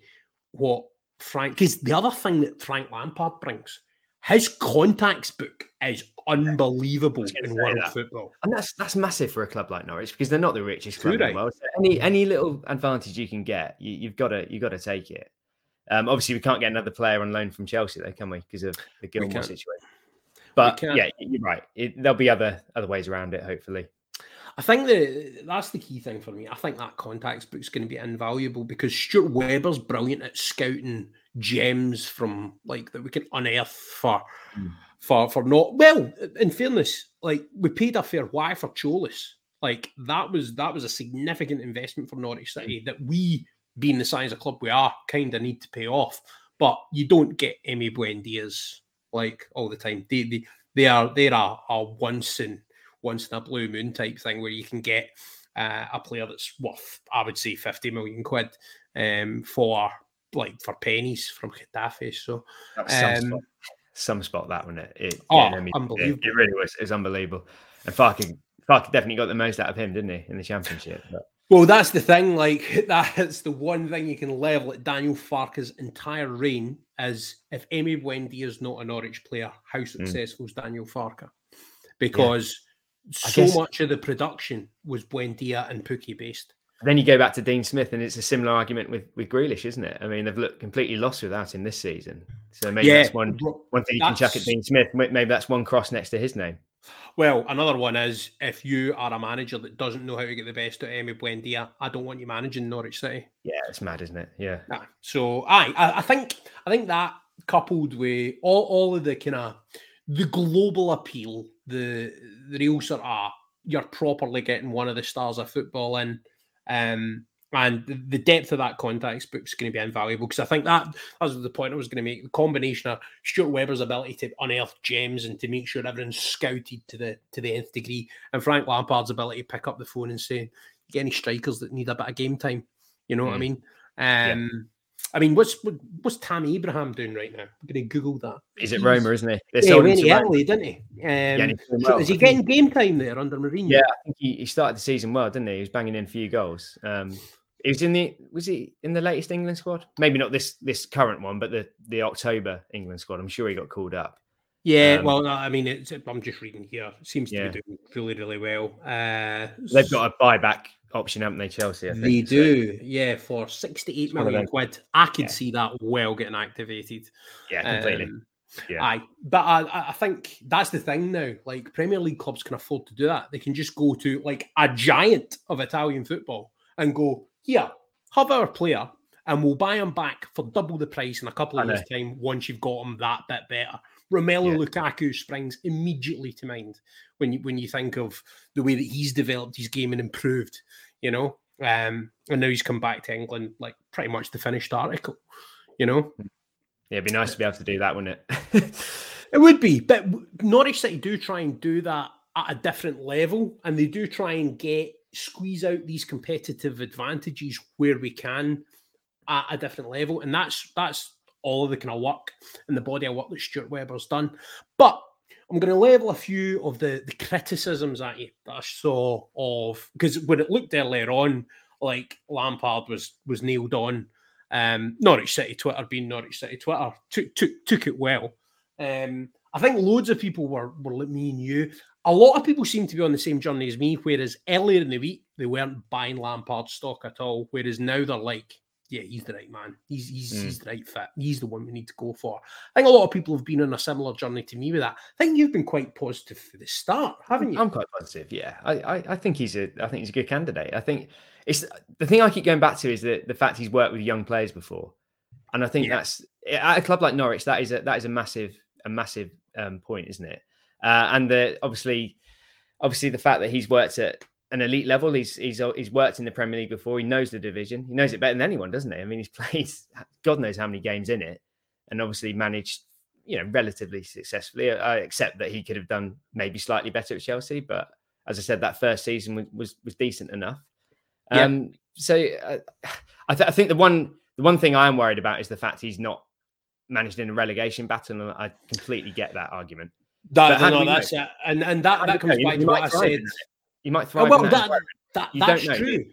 Speaker 1: what Frank. Because the other thing that Frank Lampard brings, his contacts book is unbelievable in world
Speaker 2: that.
Speaker 1: football.
Speaker 2: And that's that's massive for a club like Norwich because they're not the richest club in the world. So any any little advantage you can get, you, you've got to you got to take it. Um, obviously, we can't get another player on loan from Chelsea, though, can we? Because of the
Speaker 1: Gilmour
Speaker 2: situation. But yeah, you're right. It, there'll be other other ways around it. Hopefully,
Speaker 1: I think the that's the key thing for me. I think that contacts book's going to be invaluable because Stuart Webber's brilliant at scouting gems from like that we can unearth for
Speaker 2: Mm.
Speaker 1: for for not well. In fairness, like we paid a fair whack for Tzolis. Like that was that was a significant investment for Norwich City that we, being the size of club we are, kind of need to pay off. But you don't get Emi Buendias like all the time. They they, they are they're a, a once in once in a blue moon type thing where you can get uh, a player that's worth, I would say, 50 million quid um, for like for pennies from Getafe. So,
Speaker 2: was some,
Speaker 1: um,
Speaker 2: spot, some spot that one. It, it,
Speaker 1: Oh,
Speaker 2: getting him- it-
Speaker 1: unbelievable.
Speaker 2: It, really was. It was unbelievable. And Farke definitely got the most out of him, didn't he, in the championship? But
Speaker 1: well, that's the thing. Like, (laughs) that's the one thing you can level at Daniel Farke's entire reign is if Emi Buendia is not a Norwich player, how successful is Daniel Farke? Because
Speaker 2: I
Speaker 1: so
Speaker 2: guess-
Speaker 1: much of the production was Buendia and Pukki based.
Speaker 2: then you go back to Dean Smith, and it's a similar argument with with Grealish, isn't it? I mean, they've looked completely lost without him this season. So maybe that's one one thing you can chuck at Dean Smith. Maybe that's one cross next to his name.
Speaker 1: Well, another one is if you are a manager that doesn't know how to get the best out of Emi Buendia, I don't want you managing Norwich City.
Speaker 2: Yeah, it's mad, isn't it? Yeah.
Speaker 1: Nah. So aye, I, I think I think that coupled with all, all of the kind of the global appeal, the the real sort of you're properly getting one of the stars of football in, um, and the- depth of that contacts book is going to be invaluable because I think that that was the point I was going to make. The combination of Stuart Webber's ability to unearth gems and to make sure everyone's scouted to the to the nth degree, and Frank Lampard's ability to pick up the phone and say, "Get any strikers that need a bit of game time?" You know what I
Speaker 2: Mm.
Speaker 1: mean? Um, I mean, what's what's Tammy Abraham doing right now? I'm going to Google that.
Speaker 2: Is it Roma, isn't he?
Speaker 1: They yeah, went to Italy, didn't he? Um, yeah, well. Is he getting game time there under Mourinho?
Speaker 2: Yeah, I think he, he started the season well, didn't he? He was banging in a few goals. Um, he was in the was he in the latest England squad? Maybe not this this current one, but the the October England squad. I'm sure he got called up.
Speaker 1: Yeah, um, well, I mean, it's, I'm just reading here. It seems to yeah. be doing really, really well. Uh,
Speaker 2: They've got a buyback option, haven't they, Chelsea?
Speaker 1: Think, they do, so. yeah, for 68 million quid. I could yeah. see that well getting activated.
Speaker 2: Yeah, completely. Um,
Speaker 1: yeah. Aye, but I, I think that's the thing now. Like Premier League clubs can afford to do that. They can just go to like a giant of Italian football and go, here, have our player, and we'll buy him back for double the price in a couple of years' time once you've got him that bit better. Romelu yeah. Lukaku springs immediately to mind when you when you think of the way that he's developed his game and improved, you know. Um, and now he's come back to England like pretty much the finished article, you know.
Speaker 2: Yeah, it'd be nice to be able to do that, wouldn't it? (laughs)
Speaker 1: it would be, but Norwich City do try and do that at a different level, and they do try and get squeeze out these competitive advantages where we can at a different level, and that's that's all of the kind of work and the body of work that Stuart Webber's done. But I'm going to level a few of the, the criticisms at you that I saw of because when it looked earlier on, like Lampard was was nailed on. Um, Norwich City Twitter being Norwich City Twitter took took took it well. Um, I think loads of people were were like me and you. A lot of people seem to be on the same journey as me, whereas earlier in the week they weren't buying Lampard stock at all. Whereas now they're like, yeah, he's the right man. He's he's, mm. he's the right fit. He's the one we need to go for. I think a lot of people have been on a similar journey to me with that. I think you've been quite positive for the start, haven't you?
Speaker 2: I'm quite positive. Yeah, I, I, I think he's a I think he's a good candidate. I think it's the thing I keep going back to is that the fact he's worked with young players before, and I think yeah. that's at a club like Norwich that is a that is a massive a massive um, point, isn't it? Uh, and the obviously obviously the fact that he's worked at an elite level. He's he's he's worked in the Premier League before. He knows the division. He knows it better than anyone, doesn't he? I mean, he's (laughs) played God knows how many games in it, and obviously managed you know relatively successfully. I accept that he could have done maybe slightly better at Chelsea, but as I said, that first season was was, was decent enough. Um, yeah. So uh, I, th- I think the one the one thing I am worried about is the fact he's not managed in a relegation battle, and I completely get that argument.
Speaker 1: That, no, that's it. and and that, that comes back to what I said.
Speaker 2: You might thrive. Oh, well, that,
Speaker 1: that, that's true.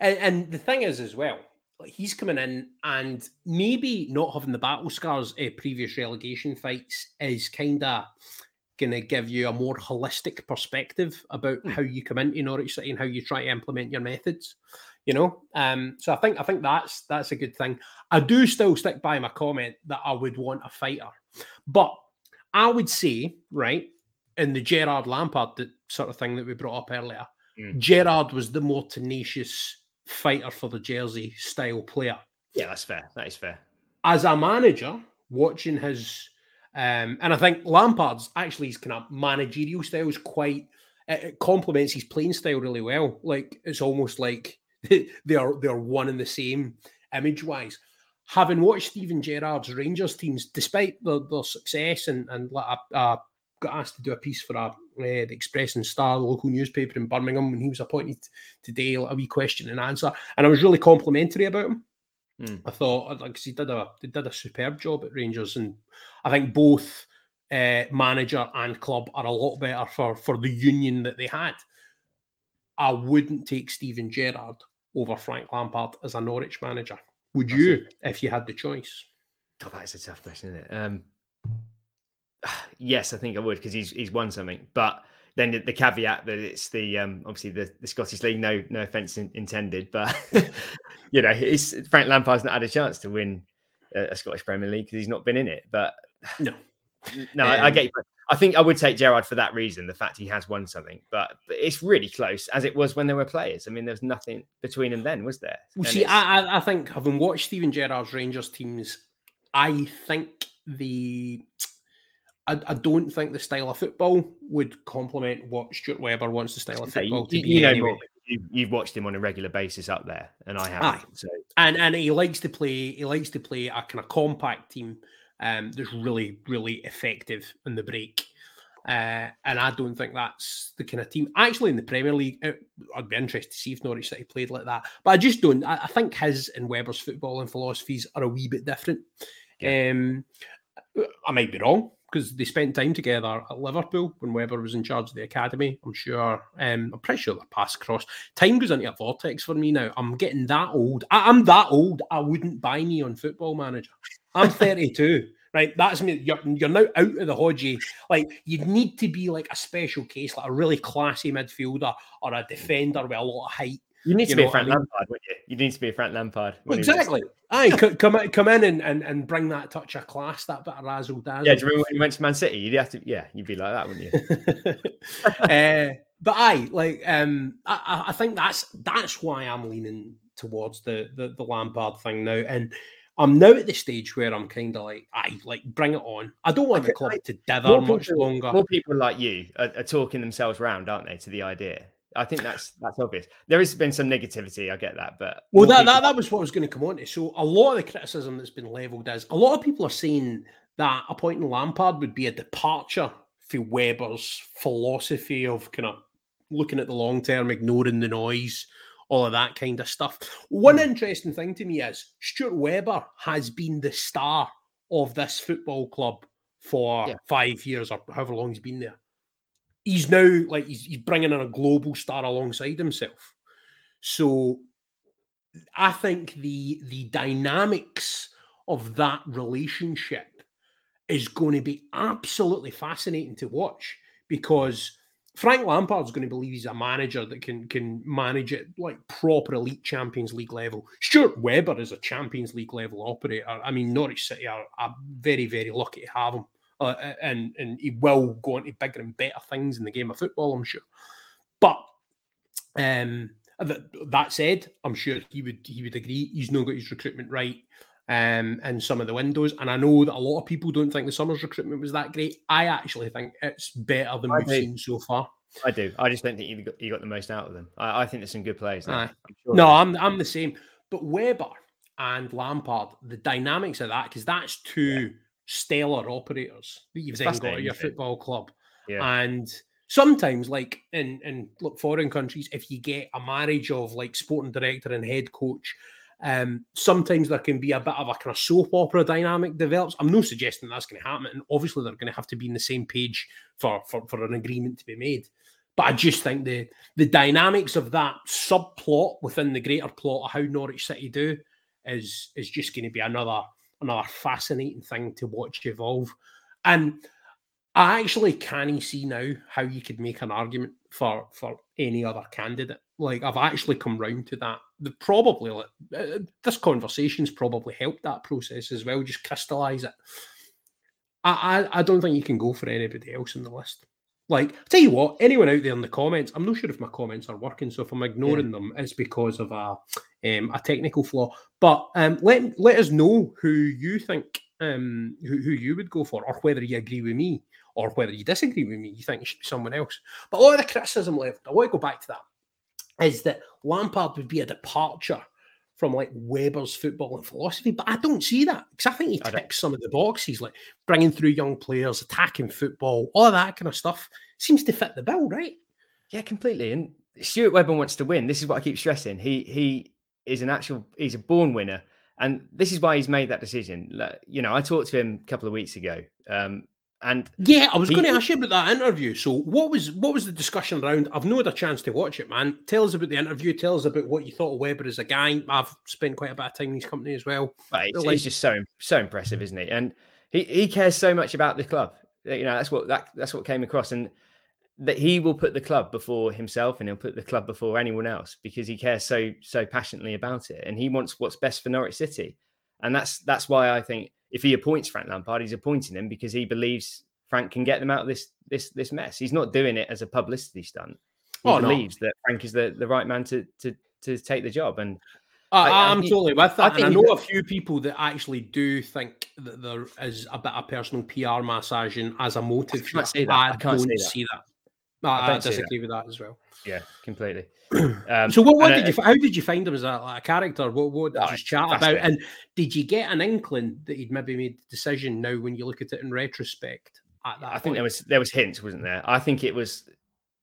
Speaker 1: And, and, the thing is, as well, he's coming in and maybe not having the battle scars of previous relegation fights is kind of going to give you a more holistic perspective about hmm. how you come into Norwich City and how you try to implement your methods. You know, um, so I think I think that's that's a good thing. I do still stick by my comment that I would want a fighter, but I would say right in the Gerrard Lampard that sort of thing that we brought up earlier, mm. Gerrard was the more tenacious fighter for the Jersey style player.
Speaker 2: Yeah, that's fair. That is fair.
Speaker 1: As a manager, watching his, um, and I think Lampard's actually his kind of managerial style is quite. It complements his playing style really well. Like it's almost like (laughs) they are they are one and the same image wise. Having watched Steven Gerrard's Rangers teams, despite their, their success and and like a, a got asked to do a piece for a, uh, the Express and Star, the local newspaper in Birmingham, when he was appointed today, like a wee question and answer, and I was really complimentary about him. Mm. I thought like he did a he did a superb job at Rangers, and I think both uh, manager and club are a lot better for for the union that they had. I wouldn't take Steven Gerrard over Frank Lampard as a Norwich manager. Would you, if you had the choice?
Speaker 2: Oh, that is a tough question, isn't it? Um, yes, I think I would because he's he's won something. But then the, the caveat that it's the um, obviously the, the Scottish League. No no offense in, intended, but (laughs) you know, Frank Lampard's not had a chance to win a, a Scottish Premier League because he's not been in it. But
Speaker 1: no, (sighs)
Speaker 2: no, um, I, I, get you. I think I would take Gerrard for that reason, the fact he has won something. But, but, it's really close, as it was when there were players. I mean, there was nothing between them then, was there?
Speaker 1: Well, see, I, I think having watched Steven Gerrard's Rangers teams, I think the I, I, don't think the style of football would complement what Stuart Webber wants the style of football to be. You know, anyway.
Speaker 2: you, have watched him on a regular basis up there, and I haven't. So.
Speaker 1: And and he likes to play. He likes to play a kind of compact team um, that's really really effective in the break. Uh, and I don't think that's the kind of team. Actually, in the Premier League, it, I'd be interested to see if Norwich City played like that. But I just don't. I, I think his and Webber's football and philosophies are a wee bit different. Yeah. Um, I might be wrong because they spent time together at Liverpool when Webber was in charge of the academy. I'm sure. Um, I'm pretty sure they passed across. Time goes into a vortex for me now. I'm getting that old. I, I'm that old. I wouldn't buy me on Football Manager. I'm (laughs) 32 right? That's me. You're, you're now out of the Hodgie. Like you'd need to be like a special case, like a really classy midfielder or a defender with a lot of height.
Speaker 2: You need to be a Frank I mean? Lampard, wouldn't you? You need to be a Frank Lampard.
Speaker 1: Well, exactly. Aye, come in, come in and, and, and bring that touch of class, that bit of razzle dazzle.
Speaker 2: Yeah, do you remember when you went to Man City? You'd have to, yeah, you'd be like that, wouldn't you?
Speaker 1: uh, (laughs) but aye, like um, I, I think that's that's why I'm leaning towards the, the the Lampard thing now, and I'm now at the stage where I'm kind of like, I like bring it on. I don't want the club to dither much
Speaker 2: people,
Speaker 1: longer.
Speaker 2: More people like you are, are, talking themselves round, aren't they, to the idea? I think that's that's obvious. There has been some negativity, I get that, but
Speaker 1: well, that, people... that that was what I was going to come on to. So a lot of the criticism that's been levelled is a lot of people are saying that appointing Lampard would be a departure for Webber's philosophy of kind of looking at the long term, ignoring the noise all of that kind of stuff. One hmm. interesting thing to me is Stuart Webber has been the star of this football club for yeah. five years or however long he's been there. He's now like he's, he's bringing in a global star alongside himself. So I think the the dynamics of that relationship is going to be absolutely fascinating to watch because Frank Lampard's going to believe he's a manager that can can manage it like proper elite Champions League level. Stuart Webber is a Champions League level operator. I mean, Norwich City are, are very very lucky to have him, uh, and and he will go into bigger and better things in the game of football. I'm sure, but um, that, that said, I'm sure he would he would agree he's not got his recruitment right um, in some of the windows. And I know that a lot of people don't think the summer's recruitment was that great. I actually think it's better than I we've do. seen so far.
Speaker 2: I do. I just don't think you got, you got the most out of them. I, I think there's some good players. There.
Speaker 1: Sure no, I'm I'm the same. But Webber and Lampard, the dynamics of that, because that's two yeah. Stellar operators that you've then got at your football club. Yeah. And sometimes, like in in look foreign countries, if you get a marriage of like sporting director and head coach um, sometimes there can be a bit of a kind of soap opera dynamic develops. I'm not suggesting that's going to happen, and obviously they're going to have to be in the same page for, for for an agreement to be made. But I just think the the dynamics of that subplot within the greater plot of how Norwich City do is is just going to be another another fascinating thing to watch evolve. And I actually can see now how you could make an argument for for any other candidate. Like I've actually come round to that the probably uh, this conversation's probably helped that process as well, just crystallize it. I, I, I don't think you can go for anybody else in the list. Like, I'll tell you what, anyone out there in the comments, I'm not sure if my comments are working. So if I'm ignoring yeah. them, it's because of a um, a technical flaw. But um, let let us know who you think um, who, who you would go for, or whether you agree with me, or whether you disagree with me. You think it should be someone else. But a lot of the criticism left, I want to go back to that is that Lampard would be a departure from like Webber's football and philosophy, but I don't see that because I think he ticks some of the boxes, like bringing through young players, attacking football, all that kind of stuff seems to fit the bill, right?
Speaker 2: Yeah, completely. And Stuart Webber wants to win. This is what I keep stressing. He he is an actual he's a born winner, and this is why he's made that decision. You know, I talked to him a couple of weeks ago, um, and
Speaker 1: yeah, I was going to ask you about that interview. So, what was what was the discussion around? I've not had a chance to watch it, man. Tell us about the interview. Tell us about what you thought of Webber as a guy. I've spent quite a bit of time in his company as well.
Speaker 2: Right, it's, like, just so so impressive, isn't he? And he, he cares so much about the club. You know, that's what that that's what came across, and that he will put the club before himself, and he'll put the club before anyone else because he cares so so passionately about it, and he wants what's best for Norwich City, and that's that's why I think if he appoints Frank Lampard, he's appointing him because he believes Frank can get them out of this this this mess. He's not doing it as a publicity stunt. He oh, believes no. that Frank is the, the right man to to to take the job. And
Speaker 1: I, am totally with that. I, I know a few people that actually do think that there is a bit of personal PR massaging as a motive.
Speaker 2: I can't say that. I, I
Speaker 1: can't
Speaker 2: don't
Speaker 1: see that. No, I, I disagree with that as well.
Speaker 2: Yeah, completely. (clears throat)
Speaker 1: Um, so, what, what did you? How did you find him as a, like a character? What, what did you just chat about? And did you get an inkling that he'd maybe made the decision now when you look at it in retrospect? at that.
Speaker 2: I
Speaker 1: point.
Speaker 2: think there was there was hints, wasn't there? I think it was,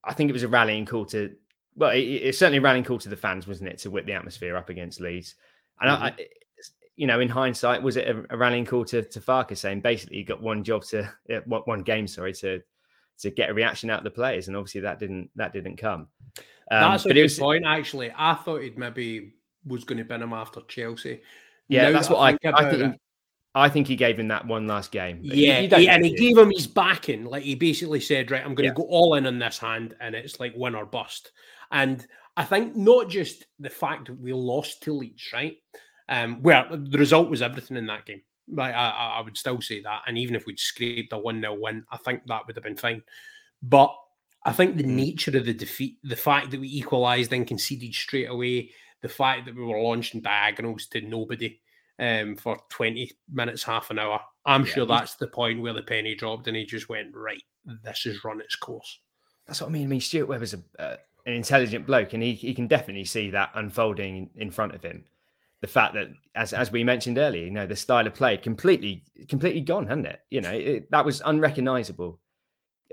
Speaker 2: I think it was a rallying call to. Well, it, it's certainly a rallying call to the fans, wasn't it, to whip the atmosphere up against Leeds? And mm-hmm. I, you know, in hindsight, was it a, a rallying call to to Farke saying basically he got one job to one game, sorry, to to get a reaction out of the players, and obviously that didn't that didn't come.
Speaker 1: Um, That's a good was, point. Actually, I thought it maybe was going to bin him after Chelsea.
Speaker 2: Yeah, now that's what I, I think. I think he gave him that one last game.
Speaker 1: Yeah, he, and he gave him his backing. Like he basically said, "Right, I'm going to yeah. go all in on this hand, and it's like win or bust." And I think not just the fact that we lost to Leeds, right? Um, where the result was everything in that game. Like I, I would still say that, and even if we'd scraped a one 0 win, I think that would have been fine. But I think the mm. nature of the defeat, the fact that we equalised and conceded straight away, the fact that we were launching diagonals to nobody um, for 20 minutes, half an hour. I'm yeah. sure that's the point where the penny dropped and he just went, right, this has run its course.
Speaker 2: That's what I mean. I mean, Stuart Webber's a, uh, an intelligent bloke and he, he can definitely see that unfolding in front of him. The fact that, as, as we mentioned earlier, you know, the style of play completely, completely gone, hasn't it? You know, it, that was unrecognizable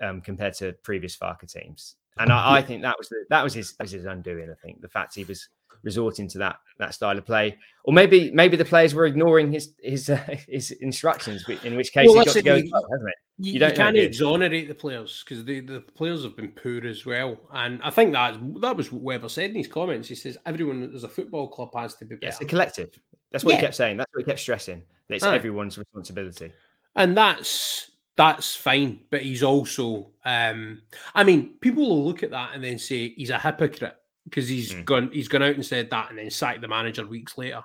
Speaker 2: um, compared to previous Farke teams. And I, I think that was the, that was his, was his undoing. I think the fact he was resorting to that that style of play, or maybe maybe the players were ignoring his his uh, (laughs) his instructions, in which case well, he got to go, you, hasn't it?
Speaker 1: You, you, you can't exonerate the players because the, the players have been poor as well, and I think that that was what Webber said in his comments. He says everyone as a football club has to be better.
Speaker 2: It's a collective. That's what yeah. he kept saying. That's what he kept stressing. That it's everyone's responsibility,
Speaker 1: and that's that's fine. But he's also, um, I mean, people will look at that and then say he's a hypocrite because he's mm. gone he's gone out and said that and then sacked the manager weeks later.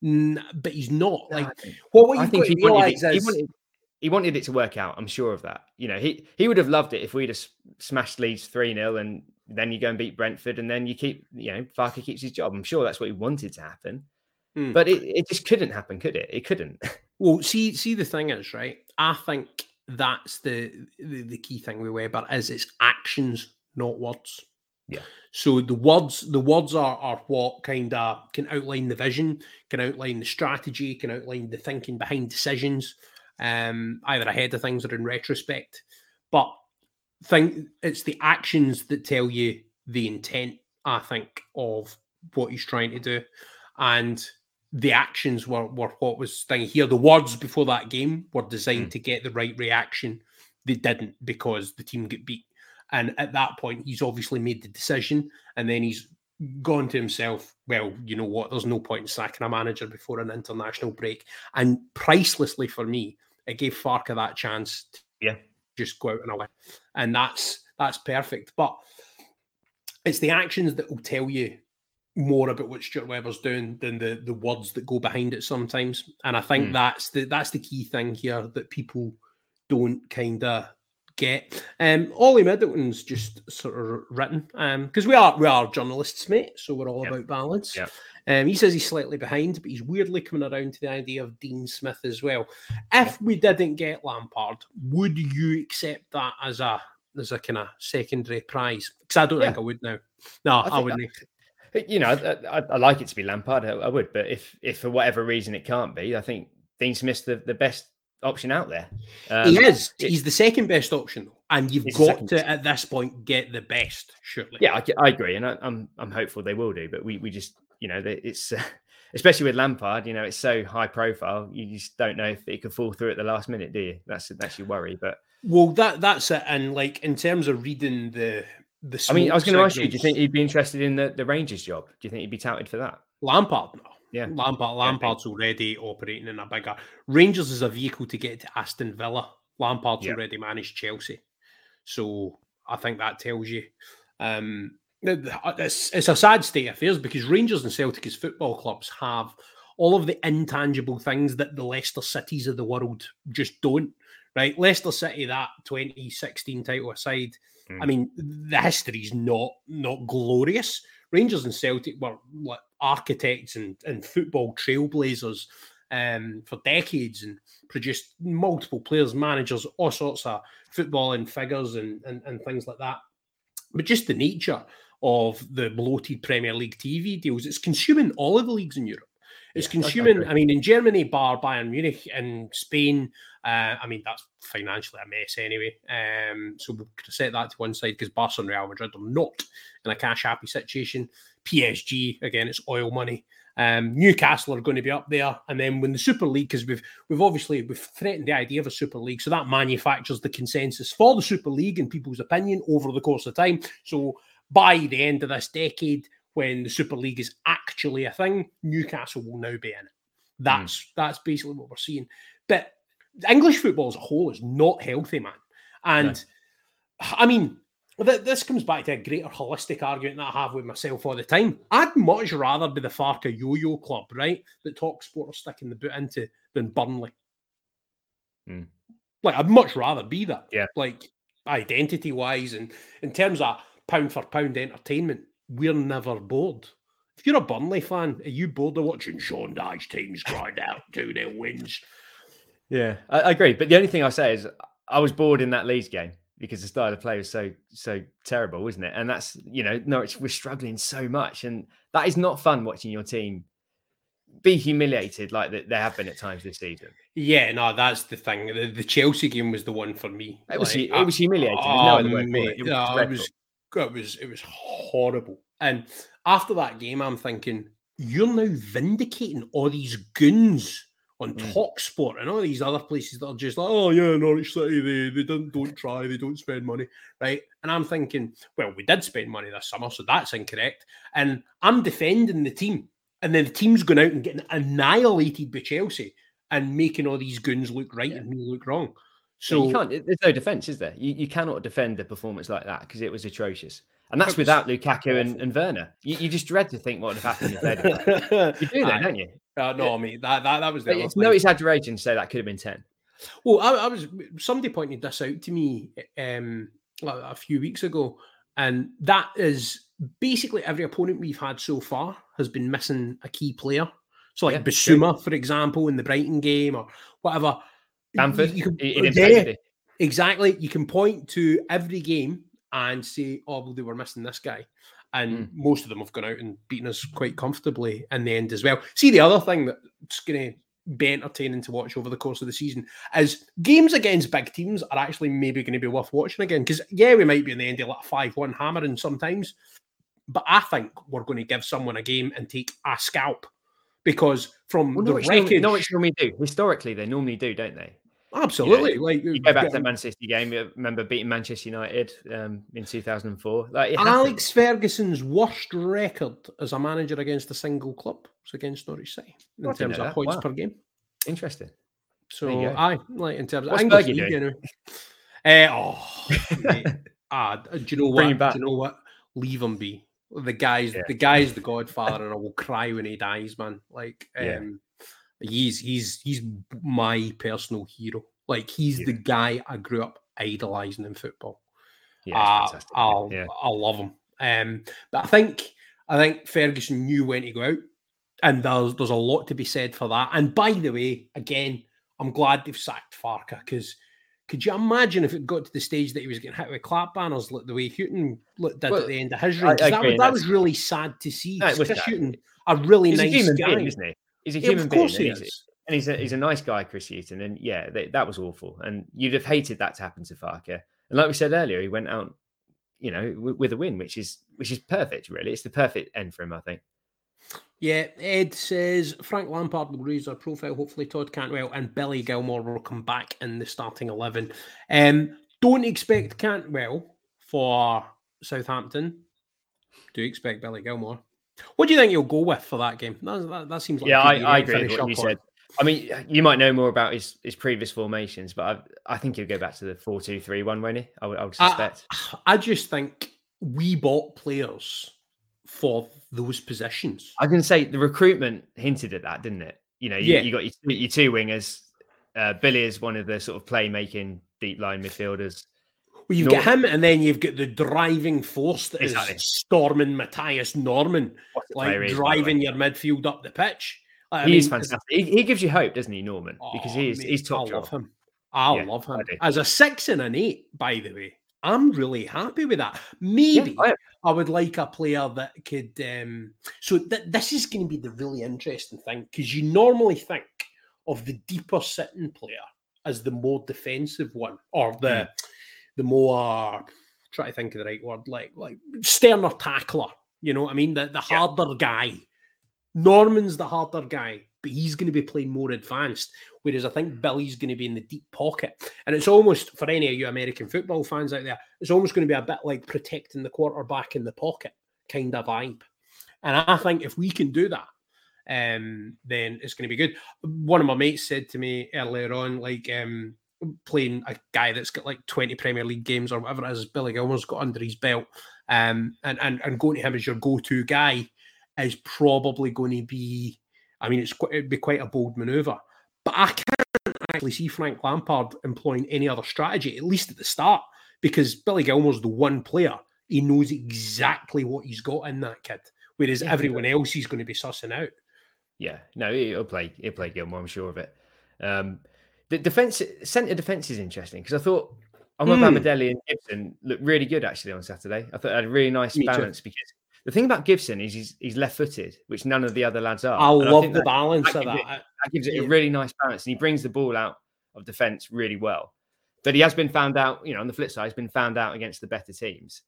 Speaker 1: but he's not like well, what I think he wanted,
Speaker 2: it, is... he, wanted, he wanted it to work out. I'm sure of that. You know, he he would have loved it if we'd have smashed Leeds three 0 and then you go and beat Brentford and then you keep you know Farke keeps his job. I'm sure that's what he wanted to happen. Mm. But it, it just couldn't happen, could it? It couldn't. (laughs)
Speaker 1: Well, see, see, the thing is, right? I think that's the the, the key thing with Webber is it's actions, not words.
Speaker 2: Yeah.
Speaker 1: So the words, the words are are what kind of can outline the vision, can outline the strategy, can outline the thinking behind decisions, um, either ahead of things or in retrospect. But think it's the actions that tell you the intent, I think, of what he's trying to do. And the actions were, were what was thing here. The words before that game were designed mm. to get the right reaction. They didn't because the team get beat. And at that point, he's obviously made the decision, and then he's gone to himself, well, you know what? There's no point in sacking a manager before an international break. And pricelessly for me, it gave Farke that chance to
Speaker 2: yeah.
Speaker 1: just go out and away. And that's that's perfect. But it's the actions that will tell you more about what Stuart Webber's doing than the the words that go behind it sometimes. And I think mm. that's the that's the key thing here that people don't kind of get. Um, Ollie Middleton's just sort of written um because um, we are we are journalists, mate. So we're all yep. about balance.
Speaker 2: Yeah.
Speaker 1: Um, he says he's slightly behind, but he's weirdly coming around to the idea of Dean Smith as well. If we didn't get Lampard, would you accept that as a as a kind of secondary prize? Because I don't yeah. think I would now. No, I, I wouldn't.
Speaker 2: I, you know, I, I, like it to be Lampard. I, would, but if if for whatever reason it can't be, I think Dean Smith's the, the best option out there.
Speaker 1: Um, he is. He's the second best option, and you've got to at this point get the best. Surely.
Speaker 2: Yeah, I, I agree, and I, am I'm, I'm hopeful they will do. But we we just you know it's. Uh, (laughs) especially with Lampard, you know, it's so high profile. You just don't know if it could fall through at the last minute, do you? That's that's your worry. But
Speaker 1: well, that that's it. And like in terms of reading the the,
Speaker 2: I mean, I was going to ask you, do you think he'd be interested in the the Rangers job? Do you think he'd be touted for that?
Speaker 1: Lampard, no.
Speaker 2: Yeah,
Speaker 1: Lampard. Lampard's already operating in a bigger. Rangers is a vehicle to get to Aston Villa. Lampard's yeah. already managed Chelsea, so I think that tells you. Um, it's, it's a sad state of affairs because Rangers and Celtic as football clubs have all of the intangible things that the Leicester Cities of the world just don't. Right, Leicester City, that 2016 title aside, mm. I mean the history's not not glorious. Rangers and Celtic were like architects and, and football trailblazers um, for decades and produced multiple players, managers, all sorts of footballing figures and, and, and things like that. But just the nature of the bloated Premier League TV deals, it's consuming all of the leagues in Europe. It's yeah, consuming. I mean, in Germany, bar Bayern Munich, and Spain, uh, I mean, that's financially a mess anyway. Um, so we'll set that to one side because Barcelona and Real Madrid are not in a cash happy situation. PSG, again, it's oil money. Um, Newcastle are going to be up there, and then when the Super League, because we've we've obviously we've threatened the idea of a Super League, so that manufactures the consensus for the Super League in people's opinion over the course of time. So by the end of this decade, when the Super League is actually a thing, Newcastle will now be in it. That's mm. that's basically what we're seeing. But English football as a whole is not healthy, man. And no. I mean, this comes back to a greater holistic argument that I have with myself all the time. I'd much rather be the Farke yo-yo club, right, that Talk Sport are sticking the boot into than Burnley. Mm. Like, I'd much rather be that.
Speaker 2: Yeah.
Speaker 1: Like, identity-wise and in terms of pound for pound entertainment, we're never bored. If you're a Burnley fan, are you bored of watching Sean Dyche teams grind out 2 0 wins?
Speaker 2: Yeah, I, I, agree. But the only thing I say is I was bored in that Leeds game because the style of play was so so terrible, wasn't it? And that's you know, Norwich we're struggling so much, and that is not fun watching your team be humiliated like they have been at times this season.
Speaker 1: Yeah, no, that's the thing. The, the Chelsea game was the one for me.
Speaker 2: It was like, it was humiliating. Oh, no mate, it.
Speaker 1: It was, it was it was it was horrible. And after that game, I'm thinking, you're now vindicating all these goons on mm. Talk Sport and all these other places that are just like, oh yeah, Norwich City, they they don't don't try, they don't spend money, right? And I'm thinking, well, we did spend money this summer, so that's incorrect. And I'm defending the team, and then the team's going out and getting annihilated by Chelsea and making all these goons look right yeah. and me look wrong. So
Speaker 2: you can't. There's no defense, is there? You, you cannot defend a performance like that because it was atrocious, and that's without Lukaku and, and Werner. You, you, just dread to think what would have happened if they (laughs) You do that, don't you?
Speaker 1: Uh, no, I mean that that, that was the.
Speaker 2: It's no exaggeration to say that could have been ten.
Speaker 1: Well, I, I was somebody pointed this out to me um, a few weeks ago, and that is basically every opponent we've had so far has been missing a key player. So, like yeah, Bissouma, for example, in the Brighton game or whatever
Speaker 2: Bamford. You, can, yeah,
Speaker 1: exactly. You can point to every game and say, "Oh, well, they were missing this guy," and mm. most of them have gone out and beaten us quite comfortably in the end as well. See, the other thing that's going to be entertaining to watch over the course of the season is games against big teams are actually maybe going to be worth watching again. Because yeah, we might be in the end of like five one hammering sometimes, but I think we're going to give someone a game and take a scalp because from well, the Norwich
Speaker 2: record, Norwich normally do historically they normally do, don't they?
Speaker 1: Absolutely. Like
Speaker 2: you go back to the Man City game. You remember beating Manchester United um, in 2004. Like
Speaker 1: Alex Ferguson's worst record as a manager against a single club was against Norwich City in terms of that. points wow. per game.
Speaker 2: Interesting.
Speaker 1: So I like in terms of What's English league, know. Uh, oh, (laughs) ah, do you know what? Do you know what? Leave him be. The guy's yeah. the guy's the godfather, and I will cry when he dies, man. Like, um, yeah he's he's he's my personal hero. Like he's yeah. the guy I grew up idolizing in football. Yeah, uh, I'll yeah. I love him. Um, but I think I think Ferguson knew when to go out, and there's there's a lot to be said for that. And by the way, again, I'm glad they've sacked Farke because could you imagine if it got to the stage that he was getting hit with clap banners like the way Hughton did well, at the end of his run? That, was, that was really sad to see. Chris Hughton, a really he's nice a guy,
Speaker 2: isn't he? He's a human being. He and, he's, and he's a, he's a nice guy, Chris Hughton. And yeah, they, that was awful. And you'd have hated that to happen to Farke. And like we said earlier, he went out, you know, with, with a win, which is which is perfect. Really, it's the perfect end for him, I think.
Speaker 1: Yeah, Ed says Frank Lampard will raise our profile. Hopefully, Todd Cantwell and Billy Gilmour will come back in the starting 11. Um, don't expect Cantwell for Southampton. Do expect Billy Gilmour. What do you think you'll go with for that game? That, that, that seems like
Speaker 2: yeah, I, I agree with what you said. I mean, you might know more about his, his previous formations, but I, I think he'll go back to the 4 2 3 1, won't he? I would, I would suspect.
Speaker 1: I, I, just think we bought players for those positions.
Speaker 2: I can say the recruitment hinted at that, didn't it? You know, you, yeah. you got your, your two wingers. Uh, Billy is one of the sort of playmaking deep line midfielders.
Speaker 1: Well, you get him, and then you've got the driving force that exactly. is storming Mathias Normann, like driving your midfield up the pitch.
Speaker 2: Like, he mean, is fantastic. He, he, gives you hope, doesn't he? Because oh, he is, he's top
Speaker 1: I love him. I yeah, love him. I As a six and an eight, by the way, I'm really happy with that. Maybe
Speaker 2: Yeah,
Speaker 1: I would like a player that could. Um, so th- this is going to be the really interesting thing because you normally think of the deeper sitting player as the more defensive one, or the
Speaker 2: Mm.
Speaker 1: The more try to think of the right word, like like sterner tackler. You know what I mean? The the
Speaker 2: Yeah.
Speaker 1: harder guy. Normann's the harder guy, but he's going to be playing more advanced. Whereas I think Billy's going to be in the deep pocket. And it's almost, for any of you American football fans out there, it's almost going to be a bit like protecting the quarterback in the pocket kind of vibe. And I think if we can do that, um, then it's going to be good. One of my mates said to me earlier on, like, um, playing a guy that's got like 20 Premier League games or whatever it is, Billy Gilmour's got under his belt, um, and, and, and going to him as your go to guy is probably going to be, I mean, it's quite, it'd be quite a bold maneuver. But I can't actually see Frank Lampard employing any other strategy, at least at the start, because Billy Gilmour's the one player. He knows exactly what he's got in that kid, whereas
Speaker 2: Yeah.
Speaker 1: everyone else he's going to be sussing out.
Speaker 2: Yeah, no, he'll play. He'll play Gilmore. I'm sure of it. Um, the defense, centre defense is interesting because I thought Omar
Speaker 1: Mm.
Speaker 2: Bamadelli and Gibson looked really good actually on Saturday. I thought they had a really nice
Speaker 1: Me too.
Speaker 2: balance because the thing about Gibson is he's, he's left-footed, which none of the other lads are.
Speaker 1: I
Speaker 2: And
Speaker 1: love
Speaker 2: think
Speaker 1: the
Speaker 2: that,
Speaker 1: balance
Speaker 2: that
Speaker 1: of
Speaker 2: gives it-
Speaker 1: that.
Speaker 2: that gives it
Speaker 1: yeah.
Speaker 2: a really nice balance, and he brings the ball out of defence really well. But he has been found out. You know, on the flip side, he's been found out against the better teams.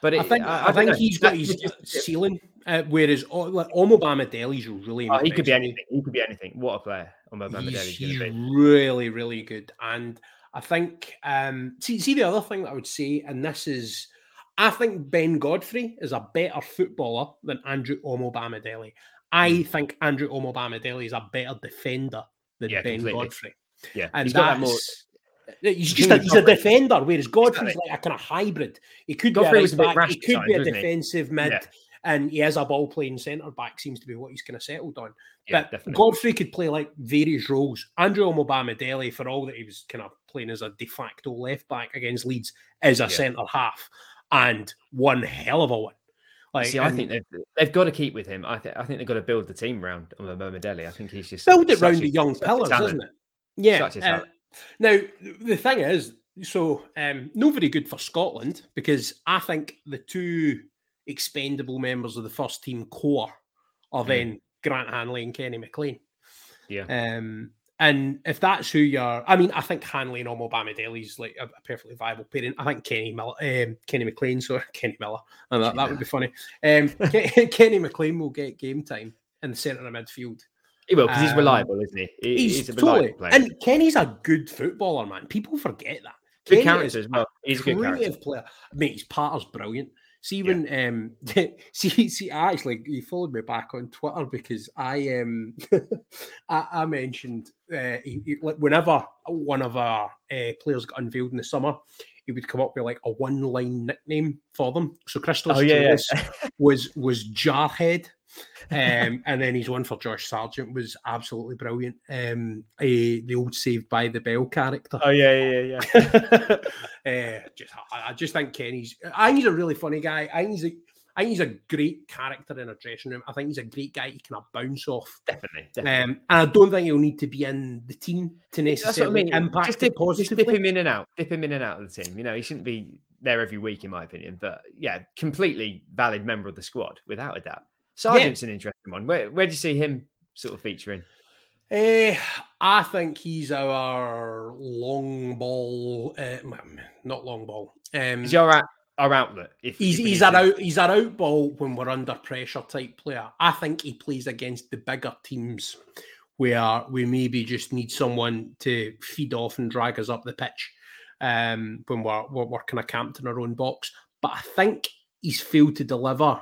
Speaker 2: But it,
Speaker 1: I think I,
Speaker 2: don't
Speaker 1: think
Speaker 2: know.
Speaker 1: he's got his ceiling, uh, whereas O- like Omobamidele's really.
Speaker 2: Oh, he could be anything. He could be anything. What a player Omar
Speaker 1: He's, he's really, really good. And I think, um, see, see the other thing that I would say, and this is, I think Ben Godfrey is a better footballer than Andrew Omobamidele. I
Speaker 2: Mm.
Speaker 1: think Andrew Omobamidele is a better defender than
Speaker 2: Yeah,
Speaker 1: Ben
Speaker 2: completely.
Speaker 1: Godfrey.
Speaker 2: Yeah,
Speaker 1: And
Speaker 2: he's got that
Speaker 1: that's,
Speaker 2: more.
Speaker 1: He's just a, he's a defender, whereas Godfrey's like a kind of hybrid. He could
Speaker 2: Godfrey
Speaker 1: be a right back, he could be a
Speaker 2: he?
Speaker 1: defensive mid,
Speaker 2: Yeah.
Speaker 1: And he is a ball playing centre back. Seems to be what he's kind of settled on.
Speaker 2: Yeah,
Speaker 1: but
Speaker 2: definitely.
Speaker 1: Godfrey could play like various roles. Andrew Omobama for all that he was kind of playing as a de facto left back against Leeds, is a
Speaker 2: Yeah.
Speaker 1: centre half and one hell of a one. Like,
Speaker 2: See, I think they've, they've got to keep with him. I think I think they've got to build the team around Momadeli. I think he's just
Speaker 1: build it
Speaker 2: such
Speaker 1: round
Speaker 2: a-
Speaker 1: the young pillars, isn't it? Yeah. Uh, now the thing is, so um, no very good for Scotland because I think the two expendable members of the first team core are
Speaker 2: Mm.
Speaker 1: then Grant Hanley and Kenny McLean.
Speaker 2: Yeah,
Speaker 1: Um, and if that's who you're, I mean, I think Hanley and Omobamidele's like a, a perfectly viable pairing. I think Kenny Miller, um, Kenny McLean, sorry, (laughs) Kenny Miller, and that, that would be funny. Um, (laughs) (laughs) Kenny McLean will get game time in the centre of midfield.
Speaker 2: he will because he's
Speaker 1: um,
Speaker 2: reliable, isn't he? he
Speaker 1: He's,
Speaker 2: he's, a reliable
Speaker 1: totally,
Speaker 2: player.
Speaker 1: and Kenny's a good footballer, man. People forget that.
Speaker 2: good
Speaker 1: Kenny
Speaker 2: character
Speaker 1: is
Speaker 2: as well. He's a good character.
Speaker 1: player. Mate, his partner's brilliant. See when um (laughs) see see I actually he followed me back on Twitter because I um (laughs) I, I mentioned uh he, he- whenever one of our uh, players got unveiled in the summer, he would come up with like a one line nickname for them. So Christos
Speaker 2: Oh yeah,
Speaker 1: Julius (laughs) was was Jarhead. Um, (laughs) and then his one for Josh Sargent was absolutely brilliant. Um, eh, the old Saved by the Bell character.
Speaker 2: oh yeah, yeah, yeah. yeah.
Speaker 1: uh, (laughs) just, I, I just think Kenny's. I think he's a really funny guy. I think he's a. I think he's a great character in a dressing room. I think he's a great guy you can bounce off.
Speaker 2: definitely, definitely.
Speaker 1: Um, and I don't think he'll need to be in the team to
Speaker 2: That's what I mean.
Speaker 1: impact
Speaker 2: just
Speaker 1: it
Speaker 2: dip, just dip him in and out. Dip him in and out of the team. You know, he shouldn't be there every week, in my opinion. But yeah, completely valid member of the squad, without a doubt. Sargent's an interesting one. Where where do you see him sort of featuring?
Speaker 1: Eh, I think he's our long ball, uh, not long ball. Um,
Speaker 2: Is he our, our outlet?
Speaker 1: He's he's an out he's an out ball when we're under pressure type player. I think he plays against the bigger teams where we maybe just need someone to feed off and drag us up the pitch um, when we're, we're we're kind of camped in our own box. But I think he's failed to deliver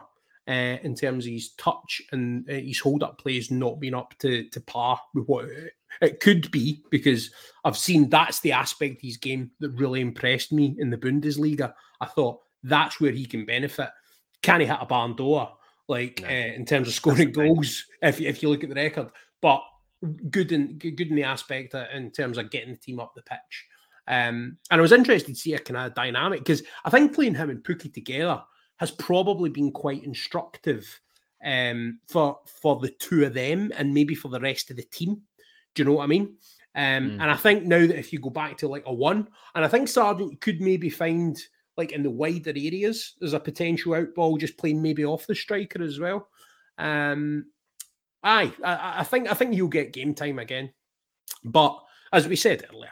Speaker 1: uh, in terms of his touch and uh, his hold up play, plays not been up to to par with what it could be because I've seen that's the aspect of his game that really impressed me in the Bundesliga. I thought that's where he can benefit. Can he hit a barn door like
Speaker 2: No.
Speaker 1: uh, in terms of scoring goals? If if you look at the record, but good in good in the aspect uh, in terms of getting the team up the pitch. Um, and I was interested to see a kind of dynamic because I think playing him and Pukki together has probably been quite instructive um, for for the two of them and maybe for the rest of the team. Do you know what I mean? Um,
Speaker 2: Mm.
Speaker 1: And I think now that if you go back to like a one, and I think Sargent could maybe find like in the wider areas. There's a potential out ball just playing maybe off the striker as well. Um, aye, I, I think I think you'll get game time again. But as we said earlier,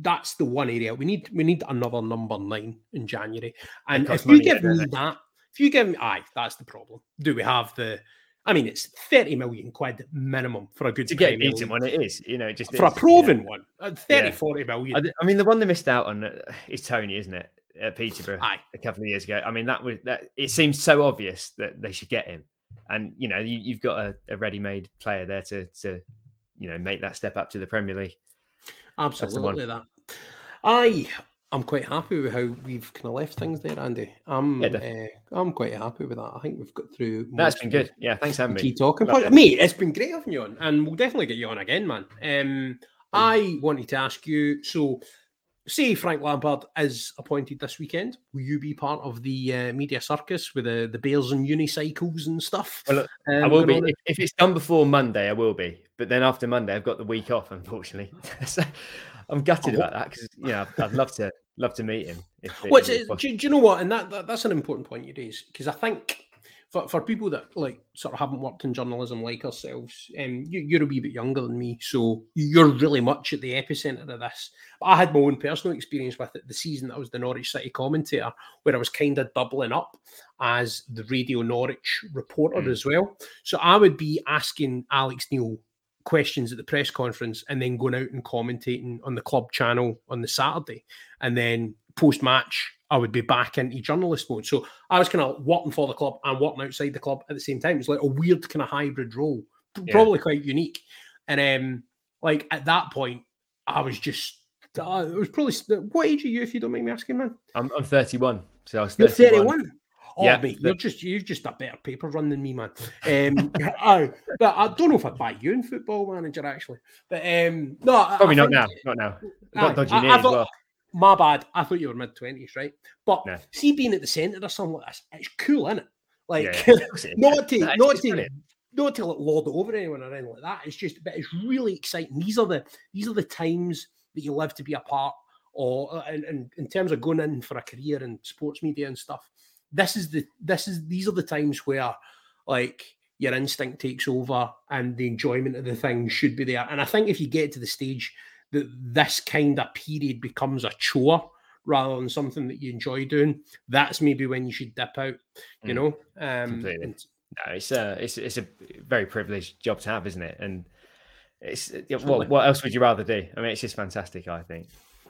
Speaker 1: that's the one area we need. We need another number nine in January. And if you give me that, if you give me, aye, that's the problem. Do we have the? I mean, it's 30 million quid minimum for a good
Speaker 2: to get beaten one. It is, you know, just
Speaker 1: for
Speaker 2: is,
Speaker 1: a proven one, uh, 30, yeah. 40 million.
Speaker 2: I, mean, the one they missed out on uh, is Toney, isn't it? At Peterborough
Speaker 1: Aye.
Speaker 2: a couple of years ago. I mean, that was that. It seems so obvious that they should get him, and you know, you, have got a, a ready-made player there to to you know make that step up to the Premier League.
Speaker 1: Absolutely that. I I'm quite happy with how we've kind of left things there, Andy. I'm yeah, uh, I'm quite happy with that. I think we've got through.
Speaker 2: That's been good. Yeah, thanks for having
Speaker 1: me. Talking, about mate. It's been great having you on, and we'll definitely get you on again, man. Um, I wanted to ask you. So, say Frank Lampard is appointed this weekend, will you be part of the uh, media circus with the the Bears and unicycles and stuff?
Speaker 2: Well, look, um, I will be. If, if, it's done before Monday, I will be. But then after Monday, I've got the week off, unfortunately. (laughs) so I'm gutted about that because you know I'd love to love to meet him.
Speaker 1: If, well, do, do, you know what? And that, that that's an important point you raise because I think for, for people that like sort of haven't worked in journalism like ourselves, um, you, are a wee bit younger than me, so you're really much at the epicenter of this. But I had my own personal experience with it the season that I was the Norwich City commentator, where I was kind of doubling up as the Radio Norwich reporter mm. as well. So I would be asking Alex Neil questions at the press conference and then going out and commentating on the club channel on the Saturday. And then post match, I would be back into journalist mode. So I was kind of working for the club and working outside the club at the same time. It's like a weird kind of hybrid role, yeah. probably quite unique. And um, like at that point, I was just, uh, it was probably, what age are you, if you don't mind me asking, man?
Speaker 2: I'm, I'm 31. So I was
Speaker 1: 31. You're 31? Oh, yeah, mate, you're just you're just a better paper run than me, man. Um, (laughs) I, but I don't know if I'd buy you in Football Manager actually. But um, no,
Speaker 2: probably not now. Not now. Not dodgy I, I thought, well.
Speaker 1: My bad. I thought you were mid twenties, right? But no. see, being at the centre of something like this, it's cool, isn't it? Like yeah, (laughs) yeah. not to no, not to not to like lord over anyone or anything like that. It's just, but it's really exciting. These are the these are the times that you live to be a part, or in, in, in terms of going in for a career in sports media and stuff this is the this is these are the times where like your instinct takes over and the enjoyment of the thing should be there. And I think if you get to the stage that this kind of period becomes a chore rather than something that you enjoy doing, that's maybe when you should dip out. You mm. know, um,
Speaker 2: and, no, it's a it's it's a very privileged job to have, isn't it? And it's what what else would you rather do? I mean, it's just fantastic. I think.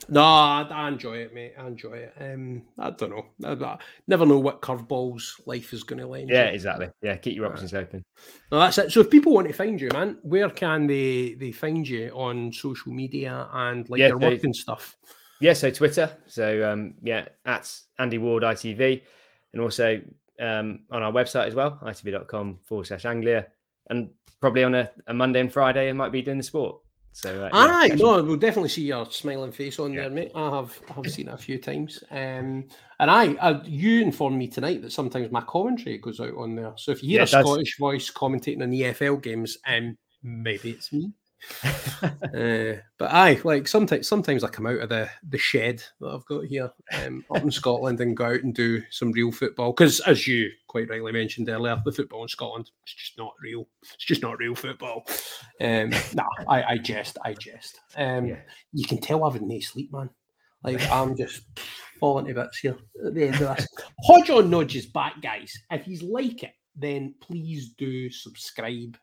Speaker 1: No, I, I, enjoy it, mate. I enjoy it. Um, I don't know. I, I never know what curveballs life is going to land.
Speaker 2: Yeah, exactly. Yeah, keep your options open.
Speaker 1: No, that's it. So, if people want to find you, man, where can they they find you on social media and like yeah, your work and stuff?
Speaker 2: Yeah, so Twitter. So um, yeah, at Andy Ward ITV, and also um, on our website as well, itv.com forward slash Anglia, and probably on a, a Monday and Friday, I might be doing the sport. So, uh,
Speaker 1: aye, yeah, no, we'll definitely see your smiling face on yeah. there, mate. I have, I have seen it a few times. Um, and I, I, you informed me tonight that sometimes my commentary goes out on there. So if you hear yeah, a Scottish voice commentating on EFL games, um, maybe it's me. (laughs) uh, but I like sometimes sometimes I come out of the the shed that I've got here um, up in Scotland and go out and do some real football because as you quite rightly mentioned earlier, the football in Scotland is just not real. It's just not real football. Um, (laughs) nah, I, I jest, I jest. Um, yeah. You can tell I've had no sleep, man. Like I'm just falling to bits here at the end of this. Hodge is back, guys. If he's like it, then please do subscribe.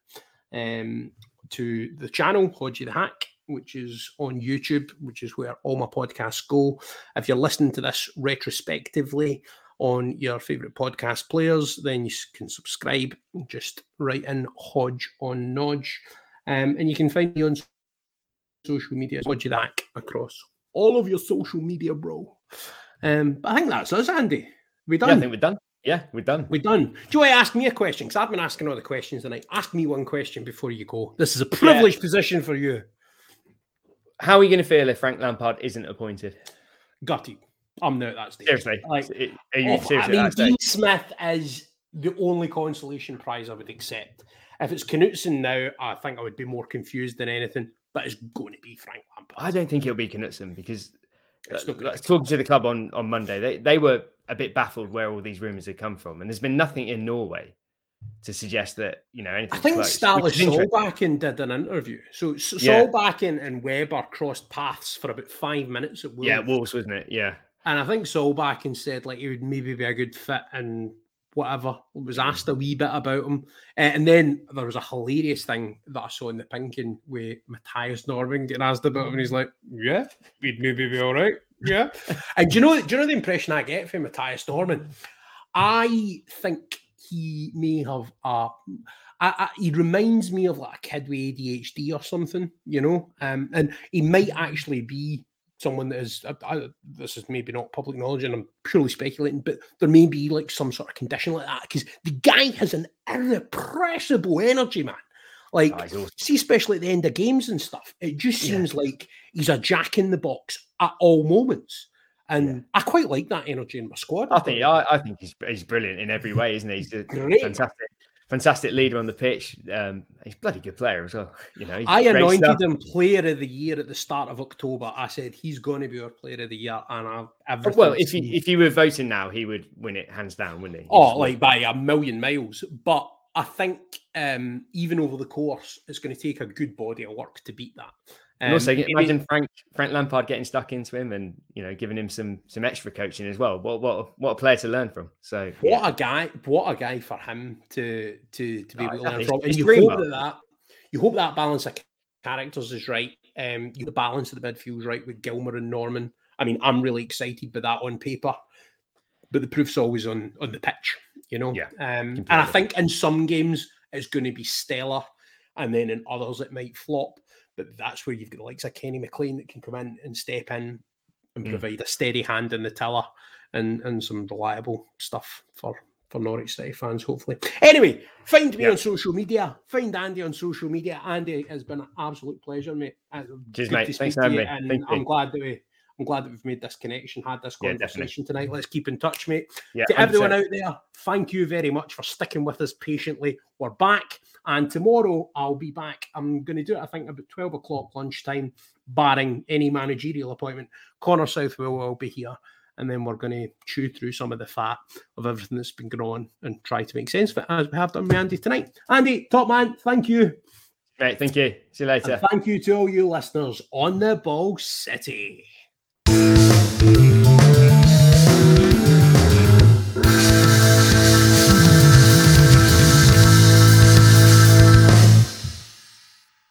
Speaker 1: Um, to the channel, Hodgie the Hack, which is on YouTube, which is where all my podcasts go. If you're listening to this retrospectively on your favorite podcast players, then you can subscribe. Just write in Hodge on Nodge. Um, and you can find me on social media, Hodgie the Hack, across all of your social media, bro. Um, but I think that's us, Andy. We done.
Speaker 2: Yeah, I think we're done. Yeah, we're done.
Speaker 1: We're done. Do you want to ask me a question? Because I've been asking all the questions tonight. Ask me one question before you go. This is a privileged yeah. position for you.
Speaker 2: How are you going to feel if Frank Lampard isn't appointed?
Speaker 1: Gutted. I'm not that stage.
Speaker 2: Seriously.
Speaker 1: Like, are you seriously I mean, Dean Smith is the only consolation prize I would accept. If it's Knutsen now, I think I would be more confused than anything, but it's going to be Frank Lampard.
Speaker 2: I don't think it'll be Knutsen because talking to the club on on Monday, they they were a bit baffled where all these rumours had come from, and there's been nothing in Norway to suggest that you know anything.
Speaker 1: I think Ståle Solbakken did an interview. So yeah. Solbakken and Webber crossed paths for about five minutes at
Speaker 2: Wolves. Yeah, Wolves, wasn't it? Yeah.
Speaker 1: And I think Solbakken said like he would maybe be a good fit and whatever. Was asked a wee bit about him, uh, and then there was a hilarious thing that I saw in the pinking with Mathias Normann getting asked about him, and he's like, "Yeah, we'd maybe be all right." Yeah, (laughs) and do you know? Do you know the impression I get from Mathias Normann? I think he may have a. I, I, he reminds me of like a kid with ADHD or something, you know, um, and he might actually be someone that is. I, this is maybe not public knowledge, and I'm purely speculating, but there may be like some sort of condition like that because the guy has an irrepressible energy, man. Like, oh, awesome. see, especially at the end of games and stuff, it just seems yeah. like he's a jack in the box at all moments. And yeah. I quite like that energy in my squad.
Speaker 2: I think I, I, think he's he's brilliant in every way, isn't he? He's a fantastic fantastic leader on the pitch. Um, he's bloody good player as well. You know,
Speaker 1: I anointed stuff. him player of the year at the start of October. I said he's going to be our player of the year, and I've
Speaker 2: well, if he if you were voting now, he would win it hands down, wouldn't he?
Speaker 1: Oh, like by a million miles. But I think um, even over the course, it's going to take a good body of work to beat that.
Speaker 2: Um, and also, um, imagine Frank Frank Lampard getting stuck into him and you know giving him some some extra coaching as well. What what what a player to learn from. So
Speaker 1: what yeah. a guy! What a guy for him to to to be able to learn from. And you hope that, that you hope that balance of characters is right. Um, the balance of the midfield is right with Gilmour and Normann. I mean, I'm really excited by that on paper, but the proof's always on on the pitch. You know,
Speaker 2: yeah.
Speaker 1: Um, and I think in some games it's going to be stellar, and then in others it might flop. But that's where you've got the likes of Kenny McLean that can come in and step in and mm. provide a steady hand in the tiller and and some reliable stuff for for Norwich City fans, hopefully. Anyway, find me yeah. on social media. Find Andy on social media. Andy, has been an absolute pleasure, mate.
Speaker 2: Cheers, mate. Thanks me.
Speaker 1: And Thank I'm you. glad that we I'm glad that we've made this connection, had this conversation yeah, tonight. Let's keep in touch, mate. Yeah, to 100%. everyone out there, thank you very much for sticking with us patiently. We're back. And tomorrow I'll be back. I'm going to do it, I think, about 12 o'clock lunchtime, barring any managerial appointment. Connor Southwell will be here. And then we're going to chew through some of the fat of everything that's been going on and try to make sense of it as we have done with Andy tonight. Andy, top man, thank you.
Speaker 2: Right, thank you. See you later.
Speaker 1: And thank you to all you listeners on the Ball City.